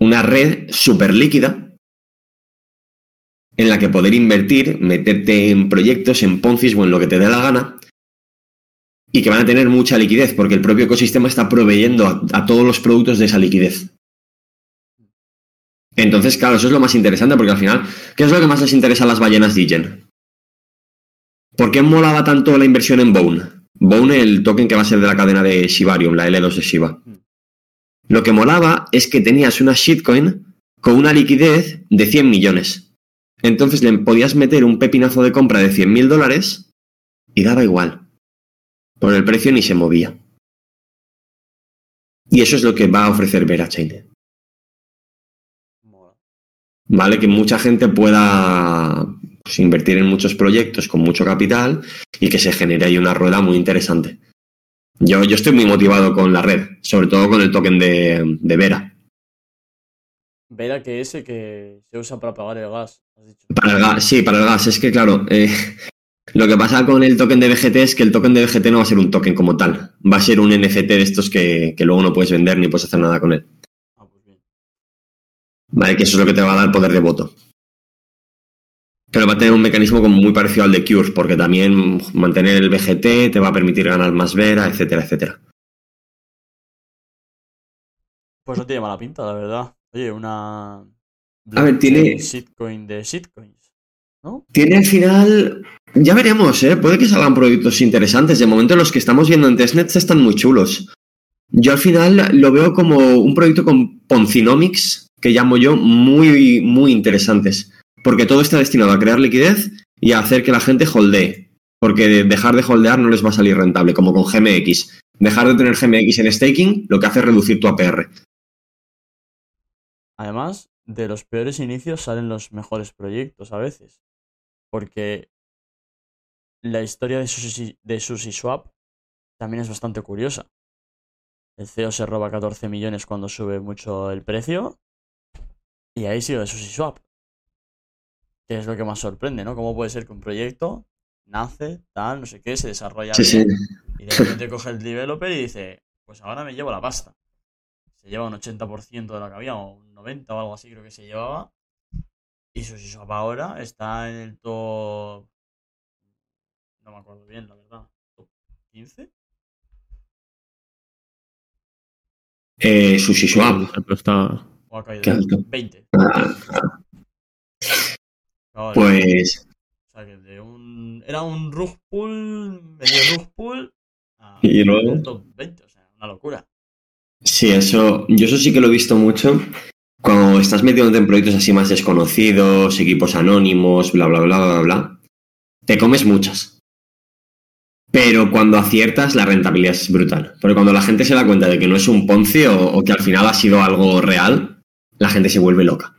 una red súper líquida en la que poder invertir, meterte en proyectos, en Poncis o en lo que te dé la gana, y que van a tener mucha liquidez, porque el propio ecosistema está proveyendo a, a todos los productos de esa liquidez. Entonces, claro, eso es lo más interesante, porque al final, ¿qué es lo que más les interesa a las ballenas Digen? ¿Por qué molaba tanto la inversión en Bone? Bone, el token que va a ser de la cadena de Shibarium, la L2 de Shiba. Lo que molaba es que tenías una shitcoin con una liquidez de 100 millones. Entonces le podías meter un pepinazo de compra de 100 mil dólares y daba igual. Por el precio ni se movía. Y eso es lo que va a ofrecer VeraChain. ¿Vale? Que mucha gente pueda pues, invertir en muchos proyectos con mucho capital y que se genere ahí una rueda muy interesante. Yo, yo estoy muy motivado con la red, sobre todo con el token de, de Vera. Vera que ese que se usa para pagar el gas, has dicho. Para el gas, sí, para el gas. Es que, claro, eh, lo que pasa con el token de VGT es que el token de VGT no va a ser un token como tal. Va a ser un NFT de estos que, que luego no puedes vender ni puedes hacer nada con él. Ah, pues bien. ¿Vale? Que eso es lo que te va a dar poder de voto. Pero va a tener un mecanismo como muy parecido al de Cures, porque también mantener el VGT te va a permitir ganar más Vera, etcétera, etcétera. Pues no tiene mala pinta, la verdad. Oye, una. A ver, tiene- Shitcoin de shitcoins. ¿No? Tiene al final. Ya veremos, ¿eh? Puede que salgan proyectos interesantes. De momento, los que estamos viendo en testnets están muy chulos. Yo al final lo veo como un proyecto con Ponzinomics, que llamo yo, muy, muy interesantes. Porque todo está destinado a crear liquidez y a hacer que la gente holdee. Porque de- dejar de holdear no les va a salir rentable, como con GMX. Dejar de tener GMX en staking lo que hace es reducir tu APR. Además, de los peores inicios salen los mejores proyectos a veces. Porque la historia de Sushi, de SushiSwap también es bastante curiosa. El CEO se roba 14 millones cuando sube mucho el precio. Y ahí sigue SushiSwap. Que es lo que más sorprende, ¿no? ¿Cómo puede ser que un proyecto nace, tal, no sé qué, se desarrolla Sí, sí. bien, y de repente coge el developer y dice, pues ahora me llevo la pasta. Se lleva un 80% de lo que había, o un 90% o algo así creo que se llevaba. Y SushiSwap ahora está en el top... No me acuerdo bien, la verdad. ¿Top 15? Eh, SushiSwap. Pero está... ¿O ha caído? Qué alto. 20. Ah, Vale. Pues. O sea que de un... Era un rug pull, medio rug pull, a Y luego- un top 20. O sea, una locura. Sí, eso, yo eso sí que lo he visto mucho. Cuando estás metiéndote en proyectos así más desconocidos, equipos anónimos, bla, bla, bla, bla, bla, te comes muchas. Pero cuando aciertas, la rentabilidad es brutal. Porque cuando la gente se da cuenta de que no es un Ponzi o, o que al final ha sido algo real, la gente se vuelve loca.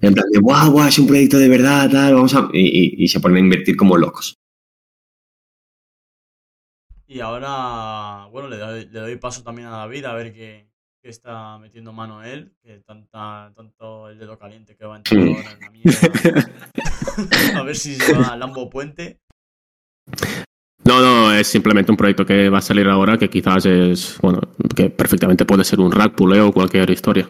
En plan de, guau, guau, es un proyecto de verdad, tal, vamos a... Y, y- y se ponen a invertir como locos. Y ahora, bueno, le doy, le doy paso también a David a ver qué, qué está metiendo mano él, que tanta, tanto el dedo caliente que va a entrar ahora en la mierda. a ver si se va a Lambo Puente. No, no, es simplemente un proyecto que va a salir ahora que quizás es, bueno, que perfectamente puede ser un rack pull o cualquier historia.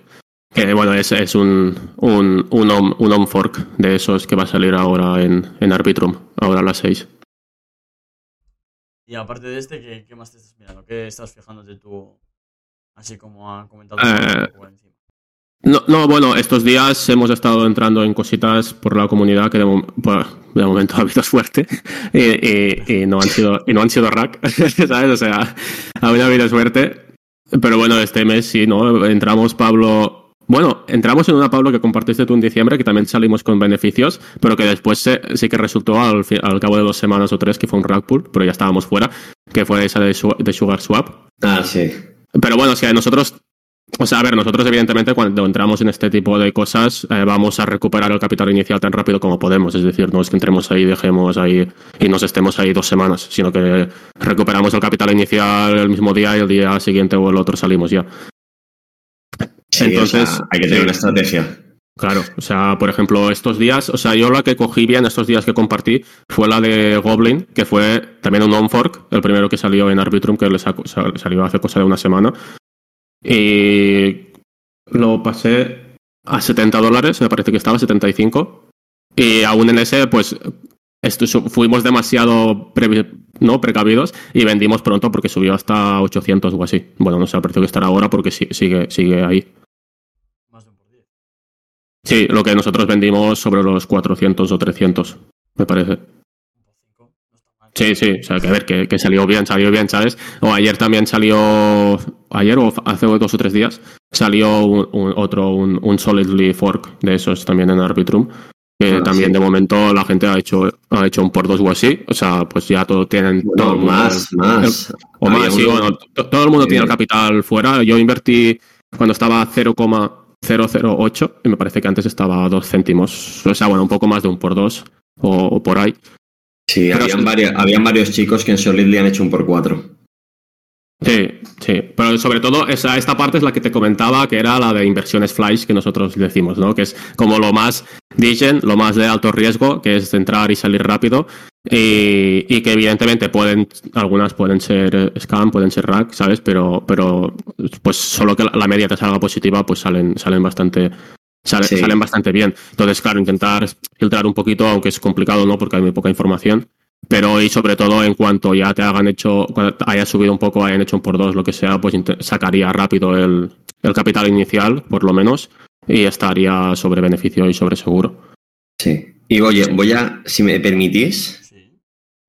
Que bueno, es, es un, un, un, on, un on fork de esos que va a salir ahora en, en Arbitrum, ahora a las 6. Y aparte de este, ¿qué, qué más te estás mirando? ¿Qué estás fijándote tú? Así como ha comentado Eh, encima. No, no, bueno, estos días hemos estado entrando en cositas por la comunidad que de, mom- bueno, de momento ha habido suerte y, y- y no han sido y no han sido rack, ¿sabes? O sea, ha habido suerte. Pero bueno, este mes sí, ¿no? Entramos Pablo. Bueno, entramos en una Pablo que compartiste tú en diciembre, que también salimos con beneficios, pero que después se- sí que resultó al, al cabo de dos semanas o tres que fue un pool, pero ya estábamos fuera, que fue esa de, Su- de Sugar Swap. Ah, sí. Pero bueno, es que nosotros, o sea, a ver, nosotros evidentemente cuando entramos en este tipo de cosas eh, vamos a recuperar el capital inicial tan rápido como podemos. Es decir, no es que entremos ahí, dejemos ahí y nos estemos ahí dos semanas, sino que recuperamos el capital inicial el mismo día y el día siguiente o el otro salimos ya. Entonces, o sea, hay que tener sí. una estrategia. Claro, o sea, por ejemplo, estos días, o sea, yo la que cogí bien estos días que compartí fue la de Goblin, que fue también un on-fork, el primero que salió en Arbitrum, que le salió hace cosa de una semana. Y lo pasé a 70 dólares, me parece que estaba, 75. Y aún en ese, pues, fuimos demasiado, ¿no? Precavidos y vendimos pronto porque subió hasta 800 o así. Bueno, no sé el precio que estará ahora porque sigue, sigue ahí. Sí, lo que nosotros vendimos sobre los 400 o 300, me parece. Sí, sí, o sea, que a ver, que, salió bien, salió bien, ¿sabes? O ayer también salió, ayer o hace dos o tres días, salió un, un otro, un, un, Solidly Fork de esos también en Arbitrum, que ah, también de momento la gente ha hecho, ha hecho un por dos o así, o sea, pues ya todo tienen... Bueno, todo más, el, más. O más, sí, bueno, todo el mundo tiene el capital fuera, yo invertí cuando estaba 0, 0,08 y me parece que antes estaba a 2 céntimos. O sea, bueno, un poco más de un por 2 o, o por ahí. Sí, habían, varios, habían varios chicos que en Solid le han hecho un por 4. Sí, sí. Pero sobre todo, esa, esta parte es la que te comentaba, que era la de inversiones flash que nosotros decimos, ¿no? Que es como lo más Digen, lo más de alto riesgo, que es entrar y salir rápido. Y, y que evidentemente pueden, algunas pueden ser eh, scam, pueden ser rack, ¿sabes? Pero, pero pues solo que la, media te salga positiva, pues salen, salen bastante. sale- Sí. Salen bastante bien. Entonces, claro, intentar filtrar un poquito, aunque es complicado, ¿no? Porque hay muy poca información. Pero y sobre todo en cuanto ya te hagan hecho, cuando haya subido un poco, hayan hecho un por dos, lo que sea, pues sacaría rápido el, el capital inicial, por lo menos, y estaría sobre beneficio y sobre seguro. Sí. Y oye, voy a, si me permitís.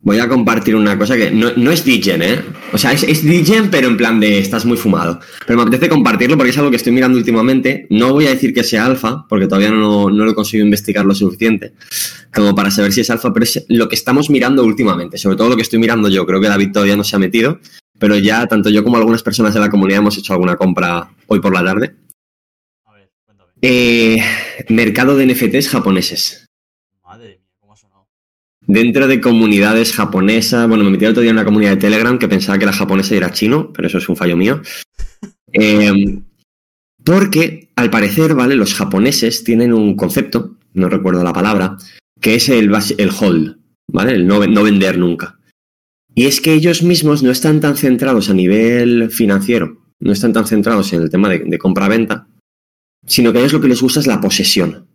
Voy a compartir una cosa que no, no es Digen, ¿eh? O sea, es, es pero en plan de estás muy fumado. Pero me apetece compartirlo porque es algo que estoy mirando últimamente. No voy a decir que sea alfa, porque todavía no, no lo he conseguido investigar lo suficiente como para saber si es alfa, pero es lo que estamos mirando últimamente. Sobre todo lo que estoy mirando yo. Creo que David todavía no se ha metido, pero ya tanto yo como algunas personas de la comunidad hemos hecho alguna compra hoy por la tarde. A ver, cuéntame. Eh, mercado de NFTs japoneses. Madre mía, cómo ha sonado. Dentro de comunidades japonesas, bueno, me metí el otro día en una comunidad de Telegram que pensaba que era japonesa y era chino, pero eso es un fallo mío. Eh, porque, al parecer, ¿vale? Los japoneses tienen un concepto, no recuerdo la palabra, que es el, el hold, ¿vale? El no, no vender nunca. Y es que ellos mismos no están tan centrados a nivel financiero, no están tan centrados en el tema de, de compra-venta, sino que a ellos lo que les gusta es la posesión.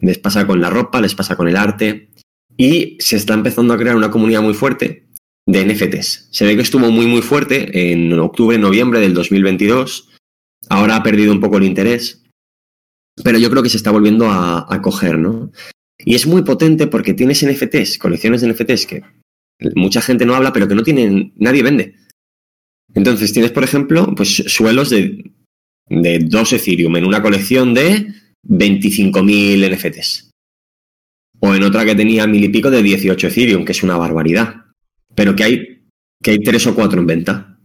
Les pasa con la ropa, les pasa con el arte, y se está empezando a crear una comunidad muy fuerte de NFTs. Se ve que estuvo muy muy fuerte en octubre, noviembre del 2022. Ahora ha perdido un poco el interés, pero yo creo que se está volviendo a, a coger, ¿no? Y es muy potente porque tienes NFTs, colecciones de NFTs que mucha gente no habla, pero que no tienen, nadie vende. Entonces tienes, por ejemplo, pues suelos de, de 2 Ethereum en una colección de 25.000 NFTs. O en otra que tenía mil y pico de 18 Ethereum, que es una barbaridad. Pero que hay, que hay tres o cuatro en venta.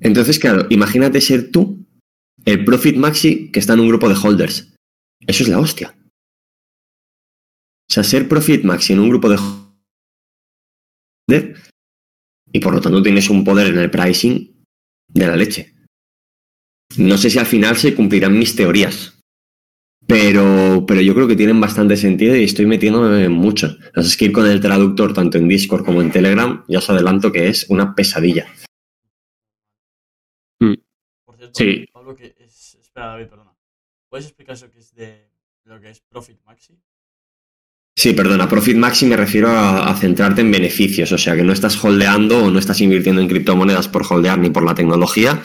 Entonces, claro, imagínate ser tú el Profit Maxi que está en un grupo de holders. Eso es la hostia. O sea, ser Profit Maxi en un grupo de holders y por lo tanto tienes un poder en el pricing de la leche. No sé si al final se cumplirán mis teorías. Pero, pero yo creo que tienen bastante sentido y estoy metiéndome en mucho. Así es que ir con el traductor tanto en Discord como en Telegram, ya os adelanto que es una pesadilla. Por cierto, Sí. Pablo, que es... Espera, David, perdona. ¿Puedes explicar eso que es de lo que es Profit Maxi? Sí, perdona, Profit Maxi me refiero a, a centrarte en beneficios, o sea que no estás holdeando o no estás invirtiendo en criptomonedas por holdear ni por la tecnología,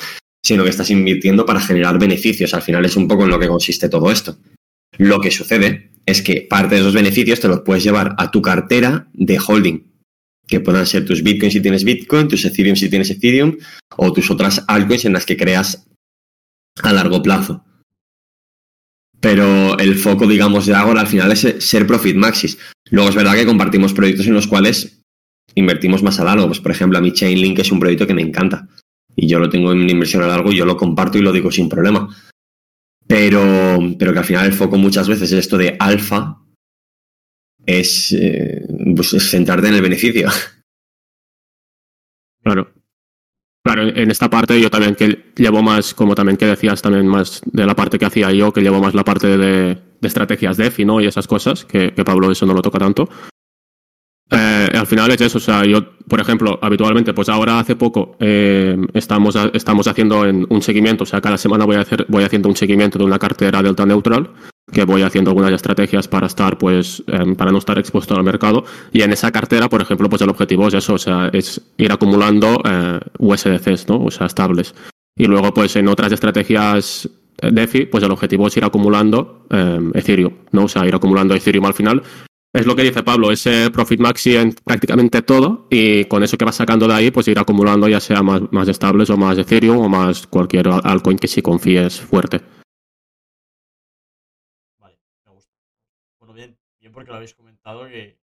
sino que estás invirtiendo para generar beneficios. Al final es un poco en lo que consiste todo esto. Lo que sucede es que parte de esos beneficios te los puedes llevar a tu cartera de holding, que puedan ser tus bitcoins si tienes bitcoin, tus ethereum si tienes ethereum, o tus otras altcoins en las que creas a largo plazo. Pero el foco, digamos, de Agora al final es ser profit maxis. Luego es verdad que compartimos proyectos en los cuales invertimos más a largo. Pues, por ejemplo, a mi Chainlink es un proyecto que me encanta. Y yo lo tengo en una inversión a largo y yo lo comparto y lo digo sin problema. Pero, pero que al final el foco muchas veces es esto de alfa, es, eh, pues, es centrarte en el beneficio. Claro. Claro, en esta parte yo también que llevo más, como también que decías, también más de la parte que hacía yo, que llevo más la parte de, de estrategias DeFi, ¿no? Y esas cosas, que Pablo eso no lo toca tanto. Eh, al final es eso, o sea, yo, por ejemplo, habitualmente, pues ahora hace poco eh, estamos, estamos haciendo en un seguimiento, o sea, cada semana voy, a hacer, voy haciendo un seguimiento de una cartera Delta Neutral, que voy haciendo algunas estrategias para estar, pues, em, para no estar expuesto al mercado. Y en esa cartera, por ejemplo, pues el objetivo es eso, o sea, es ir acumulando eh, USDCs, ¿no? O sea, estables. Y luego, pues, en otras estrategias DeFi, pues el objetivo es ir acumulando Ethereum, ¿no? O sea, ir acumulando Ethereum al final. Es lo que dice Pablo, ese profit maxi en prácticamente todo y con eso que vas sacando de ahí, pues ir acumulando ya sea más, más estables o más Ethereum o más cualquier altcoin que sí confíes fuerte. porque lo habéis comentado que,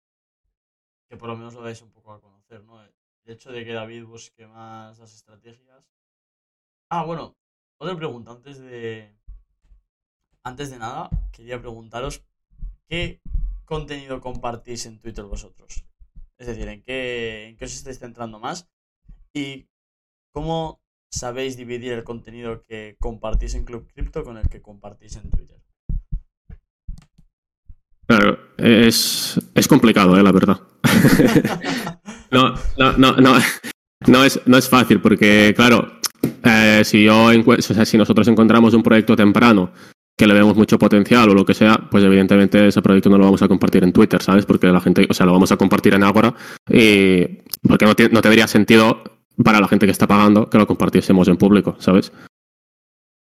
que por lo menos lo dais un poco a conocer, ¿no? El hecho de que David busque más las estrategias. Ah, bueno, otra pregunta antes de. Antes de nada, quería preguntaros qué contenido compartís en Twitter vosotros. Es decir, en qué, en qué os estáis centrando más y cómo sabéis dividir el contenido que compartís en Club Crypto con el que compartís en Twitter. Claro, es, es complicado, ¿eh? la verdad. no, no, no, no, no, es, no es fácil porque, claro, eh, si, yo o sea, si nosotros encontramos un proyecto temprano que le vemos mucho potencial o lo que sea, pues evidentemente ese proyecto no lo vamos a compartir en Twitter, ¿sabes? Porque la gente, o sea, lo vamos a compartir en Agora y porque no, no tendría sentido para la gente que está pagando que lo compartiésemos en público, ¿sabes?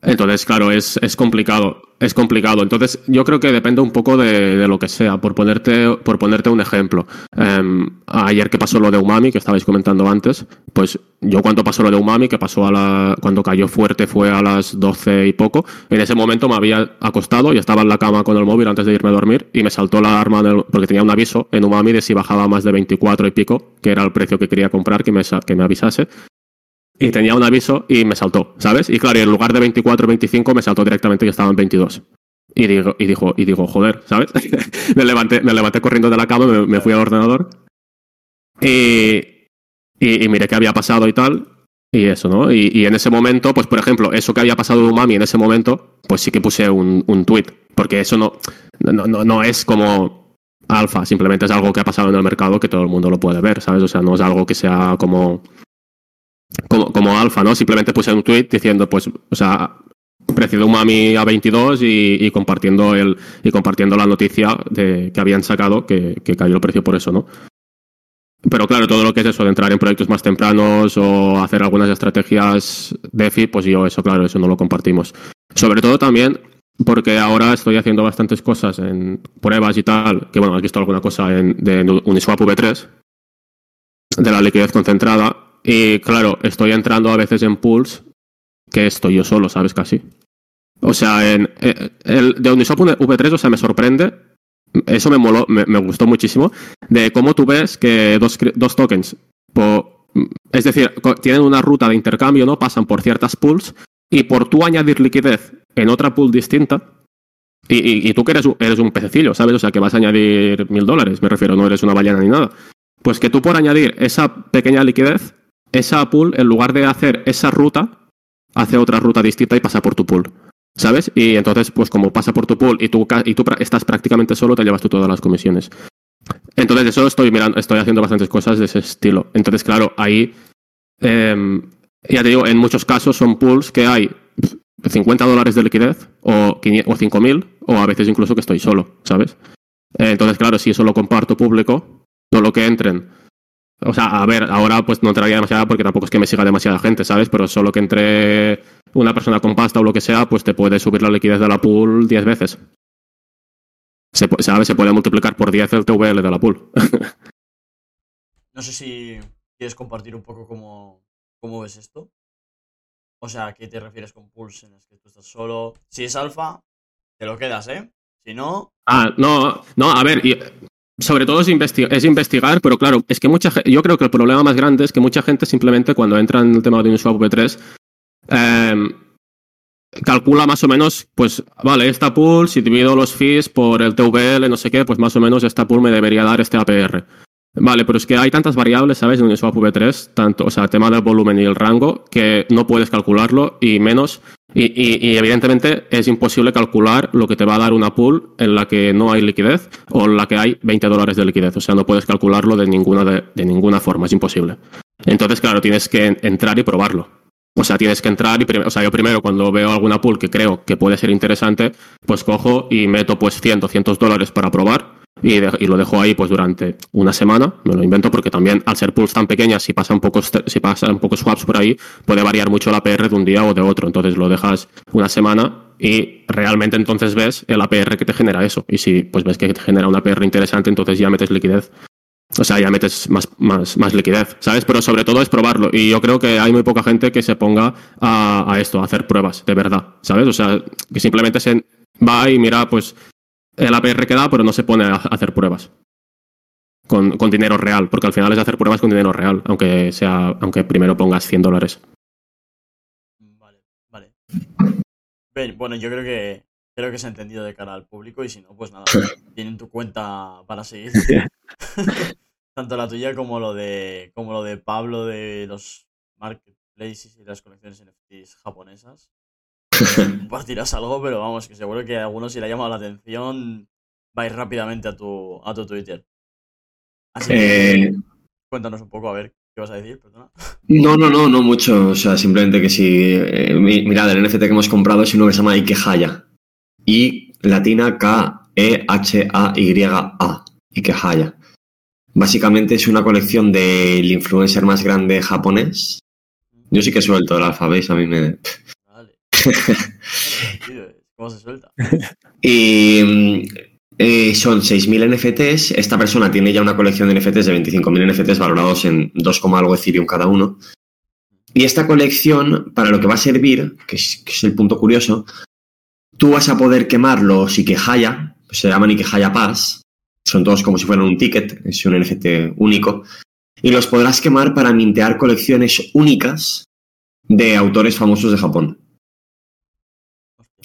Entonces, claro, es, es, complicado. Es complicado. Entonces, yo creo que depende un poco de, de lo que sea. Por ponerte, por ponerte un ejemplo. Eh, ayer que pasó lo de Umami, que estabais comentando antes, pues yo cuando pasó lo de Umami, que pasó a la, cuando cayó fuerte fue a las 12 y poco, en ese momento me había acostado y estaba en la cama con el móvil antes de irme a dormir y me saltó la alarma del, porque tenía un aviso en Umami de si bajaba más de 24 y pico, que era el precio que quería comprar, que me, que me avisase y tenía un aviso y me saltó, ¿sabes? Y claro, en lugar de 24 o 25 me saltó directamente que estaban 22. Y digo, y dijo, y digo, joder, ¿sabes? me, levanté, me levanté corriendo de la cama, me, fui al ordenador y, y, miré qué había pasado y tal. Y eso, ¿no? Y, y, en ese momento, pues por ejemplo, eso que había pasado de Umami en ese momento, pues sí que puse un, un tweet. Porque eso no, no, no, no es como alfa, simplemente es algo que ha pasado en el mercado que todo el mundo lo puede ver, ¿sabes? O sea, no es algo que sea como como, como alfa, ¿no? Simplemente puse un tweet diciendo, pues, o sea, precio de Umami a 22 y, compartiendo el y compartiendo la noticia de que habían sacado que, que, cayó el precio por eso, ¿no? Pero claro, todo lo que es eso de entrar en proyectos más tempranos o hacer algunas estrategias DeFi, pues yo eso, claro, eso no lo compartimos. Sobre todo también porque ahora estoy haciendo bastantes cosas en pruebas y tal, que bueno, has visto alguna cosa en, de Uniswap V3, de la liquidez concentrada, y claro, estoy entrando a veces en pools que estoy yo solo, ¿sabes? Casi. O sea, en, eh, el de Uniswap V3, o sea, me sorprende. Eso me moló, me, gustó muchísimo. De cómo tú ves que dos, dos tokens, es decir, tienen una ruta de intercambio, ¿no? Pasan por ciertas pools y por tú añadir liquidez en otra pool distinta, y, y, y, tú que eres, eres un pececillo, ¿sabes? O sea, que vas a añadir mil dólares, me refiero, no eres una ballena ni nada. Pues que tú por añadir esa pequeña liquidez esa pool, en lugar de hacer esa ruta, hace otra ruta distinta y pasa por tu pool. ¿Sabes? Y entonces, pues como pasa por tu pool y tú, y tú estás prácticamente solo, te llevas tú todas las comisiones. Entonces, eso estoy mirando, estoy haciendo bastantes cosas de ese estilo. Entonces, claro, ahí, eh, ya te digo, en muchos casos son pools que hay 50 dólares de liquidez o, o 5.000 o a veces incluso que estoy solo, ¿sabes? entonces, claro, si eso lo comparto público, todo lo que entren o sea, a ver, ahora pues no entraría demasiada porque tampoco es que me siga demasiada gente, ¿sabes? Pero solo que entre una persona con pasta o lo que sea, pues te puede subir la liquidez de la pool 10 veces. Se, ¿Sabes? Se puede multiplicar por 10 el TVL de la pool. no sé si quieres compartir un poco cómo, cómo ves esto. O sea, ¿a qué te refieres con pools en las que tú estás solo? Si es alfa, te lo quedas, ¿eh? Si no. Ah, no, no, a ver, sobre todo es, investigar, es investigar, pero claro, es que mucha yo creo que el problema más grande es que mucha gente simplemente cuando entra en el tema de un swap V3 eh, calcula más o menos, pues vale, esta pool, si divido los fees por el TVL, no sé qué, pues más o menos esta pool me debería dar este APR. Vale, pero es que hay tantas variables, ¿sabes? En un swap V3, tanto, o sea, el tema del volumen y el rango, que no puedes calcularlo y menos. Y, y, y, evidentemente es imposible calcular lo que te va a dar una pool en la que no hay liquidez o en la que hay 20 dólares de liquidez. O sea, no puedes calcularlo de ninguna, de, ninguna forma, es imposible. Entonces, claro, tienes que entrar y probarlo. O sea, tienes que entrar y, o sea, yo primero cuando veo alguna pool que creo que puede ser interesante, pues cojo y meto pues 100, 200 dólares para probar y, lo dejo ahí pues durante una semana, me lo invento porque también al ser pools tan pequeñas, si pasan pocos, si pasan pocos swaps por ahí, puede variar mucho la APR de un día o de otro, entonces lo dejas una semana y realmente entonces ves el APR que te genera eso. Y si pues ves que te genera una APR interesante, entonces ya metes liquidez. O sea, ya metes más, más, más liquidez, ¿sabes? Pero sobre todo es probarlo. Y yo creo que hay muy poca gente que se ponga a, a esto, a hacer pruebas, de verdad, ¿sabes? O sea, que simplemente se va y mira, pues el APR que da, pero no se pone a hacer pruebas. Con, con, dinero real, porque al final es hacer pruebas con dinero real, aunque sea, aunque primero pongas 100 dólares. Vale, vale. bueno, yo creo que creo que se ha entendido de cara al público y si no, pues nada, tienen tu cuenta para seguir. Tanto la tuya como lo de como lo de Pablo de los marketplaces y las colecciones NFTs japonesas. compartirás algo, pero vamos, que seguro que a algunos si le ha llamado la atención, va a ir rápidamente a tu, a tu Twitter. Así que eh, cuéntanos un poco, a ver, ¿qué vas a decir? Perdona. No, no, no, no mucho. O sea, simplemente que si. Eh, mirad, el NFT que hemos comprado es uno que se llama Ikehaya. Y latina K-E-H-A-Y-A. Ikehaya. Básicamente es una colección del influencer más grande japonés. Yo sí que suelto el alfabeto, a mí me. ¿Cómo se suelta? y eh, son 6.000 NFTs. Esta persona tiene ya una colección de NFTs de 25.000 NFTs valorados en 2, algo Ethereum cada uno. Y esta colección, para lo que va a servir, que es, el punto curioso, tú vas a poder quemar los Ikehaya, se llaman Ikehaya Pass, son todos como si fueran un ticket, es un NFT único, y los podrás quemar para mintear colecciones únicas de autores famosos de Japón.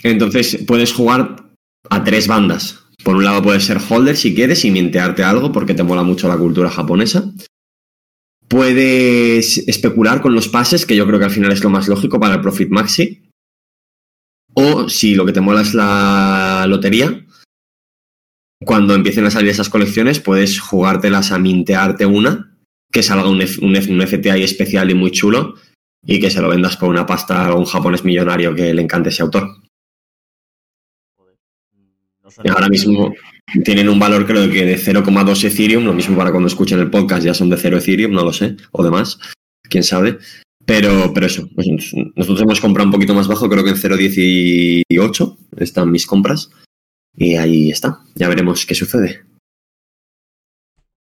Entonces puedes jugar a tres bandas. Por un lado puedes ser holder si quieres y mintearte algo porque te mola mucho la cultura japonesa. Puedes especular con los pases, que yo creo que al final es lo más lógico para el Profit Maxi. O si lo que te mola es la lotería, cuando empiecen a salir esas colecciones puedes jugártelas a mintearte una, que salga un, un, un FT especial y muy chulo y que se lo vendas por una pasta a un japonés millonario que le encante ese autor ahora mismo tienen un valor creo que de 0,2 Ethereum, lo mismo para cuando escuchen el podcast ya son de 0 Ethereum, no lo sé, o demás, quién sabe. Pero, pero eso, pues nosotros hemos comprado un poquito más bajo, creo que en 0,18 están mis compras. Y ahí está, ya veremos qué sucede.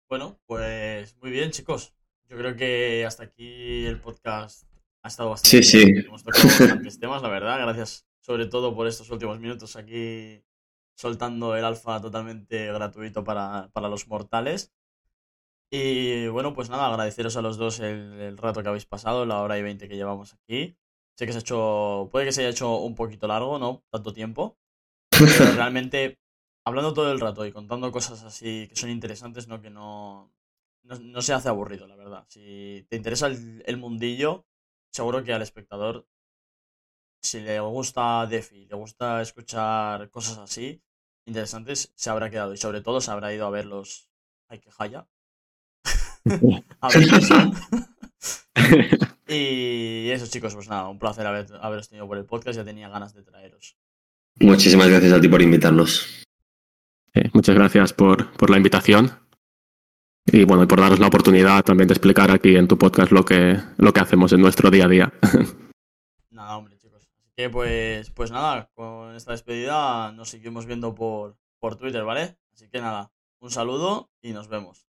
Bueno, pues muy bien chicos. Yo creo que hasta aquí el podcast ha estado bastante sí, Sí, Hemos tocado bastantes temas, la verdad. Gracias sobre todo por estos últimos minutos aquí soltando el alfa totalmente gratuito para, los mortales. Y bueno, pues nada, agradeceros a los dos el, rato que habéis pasado, la hora y veinte que llevamos aquí. Sé que se ha hecho, puede que se haya hecho un poquito largo, ¿no? Tanto tiempo. Pero realmente, hablando todo el rato y contando cosas así que son interesantes, ¿no? Que no, no, se hace aburrido, la verdad. Si te interesa el, el mundillo, seguro que al espectador si le gusta DeFi, le gusta escuchar cosas así, interesantes, se habrá quedado. Y sobre todo se habrá ido a ver los. Ay, que jaya. a ver y eso, chicos, pues nada, un placer haber, haberos tenido por el podcast. Ya tenía ganas de traeros. Muchísimas gracias a ti por invitarnos. muchas gracias por, por la invitación. Y bueno, y por daros la oportunidad también de explicar aquí en tu podcast lo que, lo que hacemos en nuestro día a día. Que pues, pues nada, con esta despedida nos seguimos viendo por, por Twitter, ¿vale? Así que nada, un saludo y nos vemos.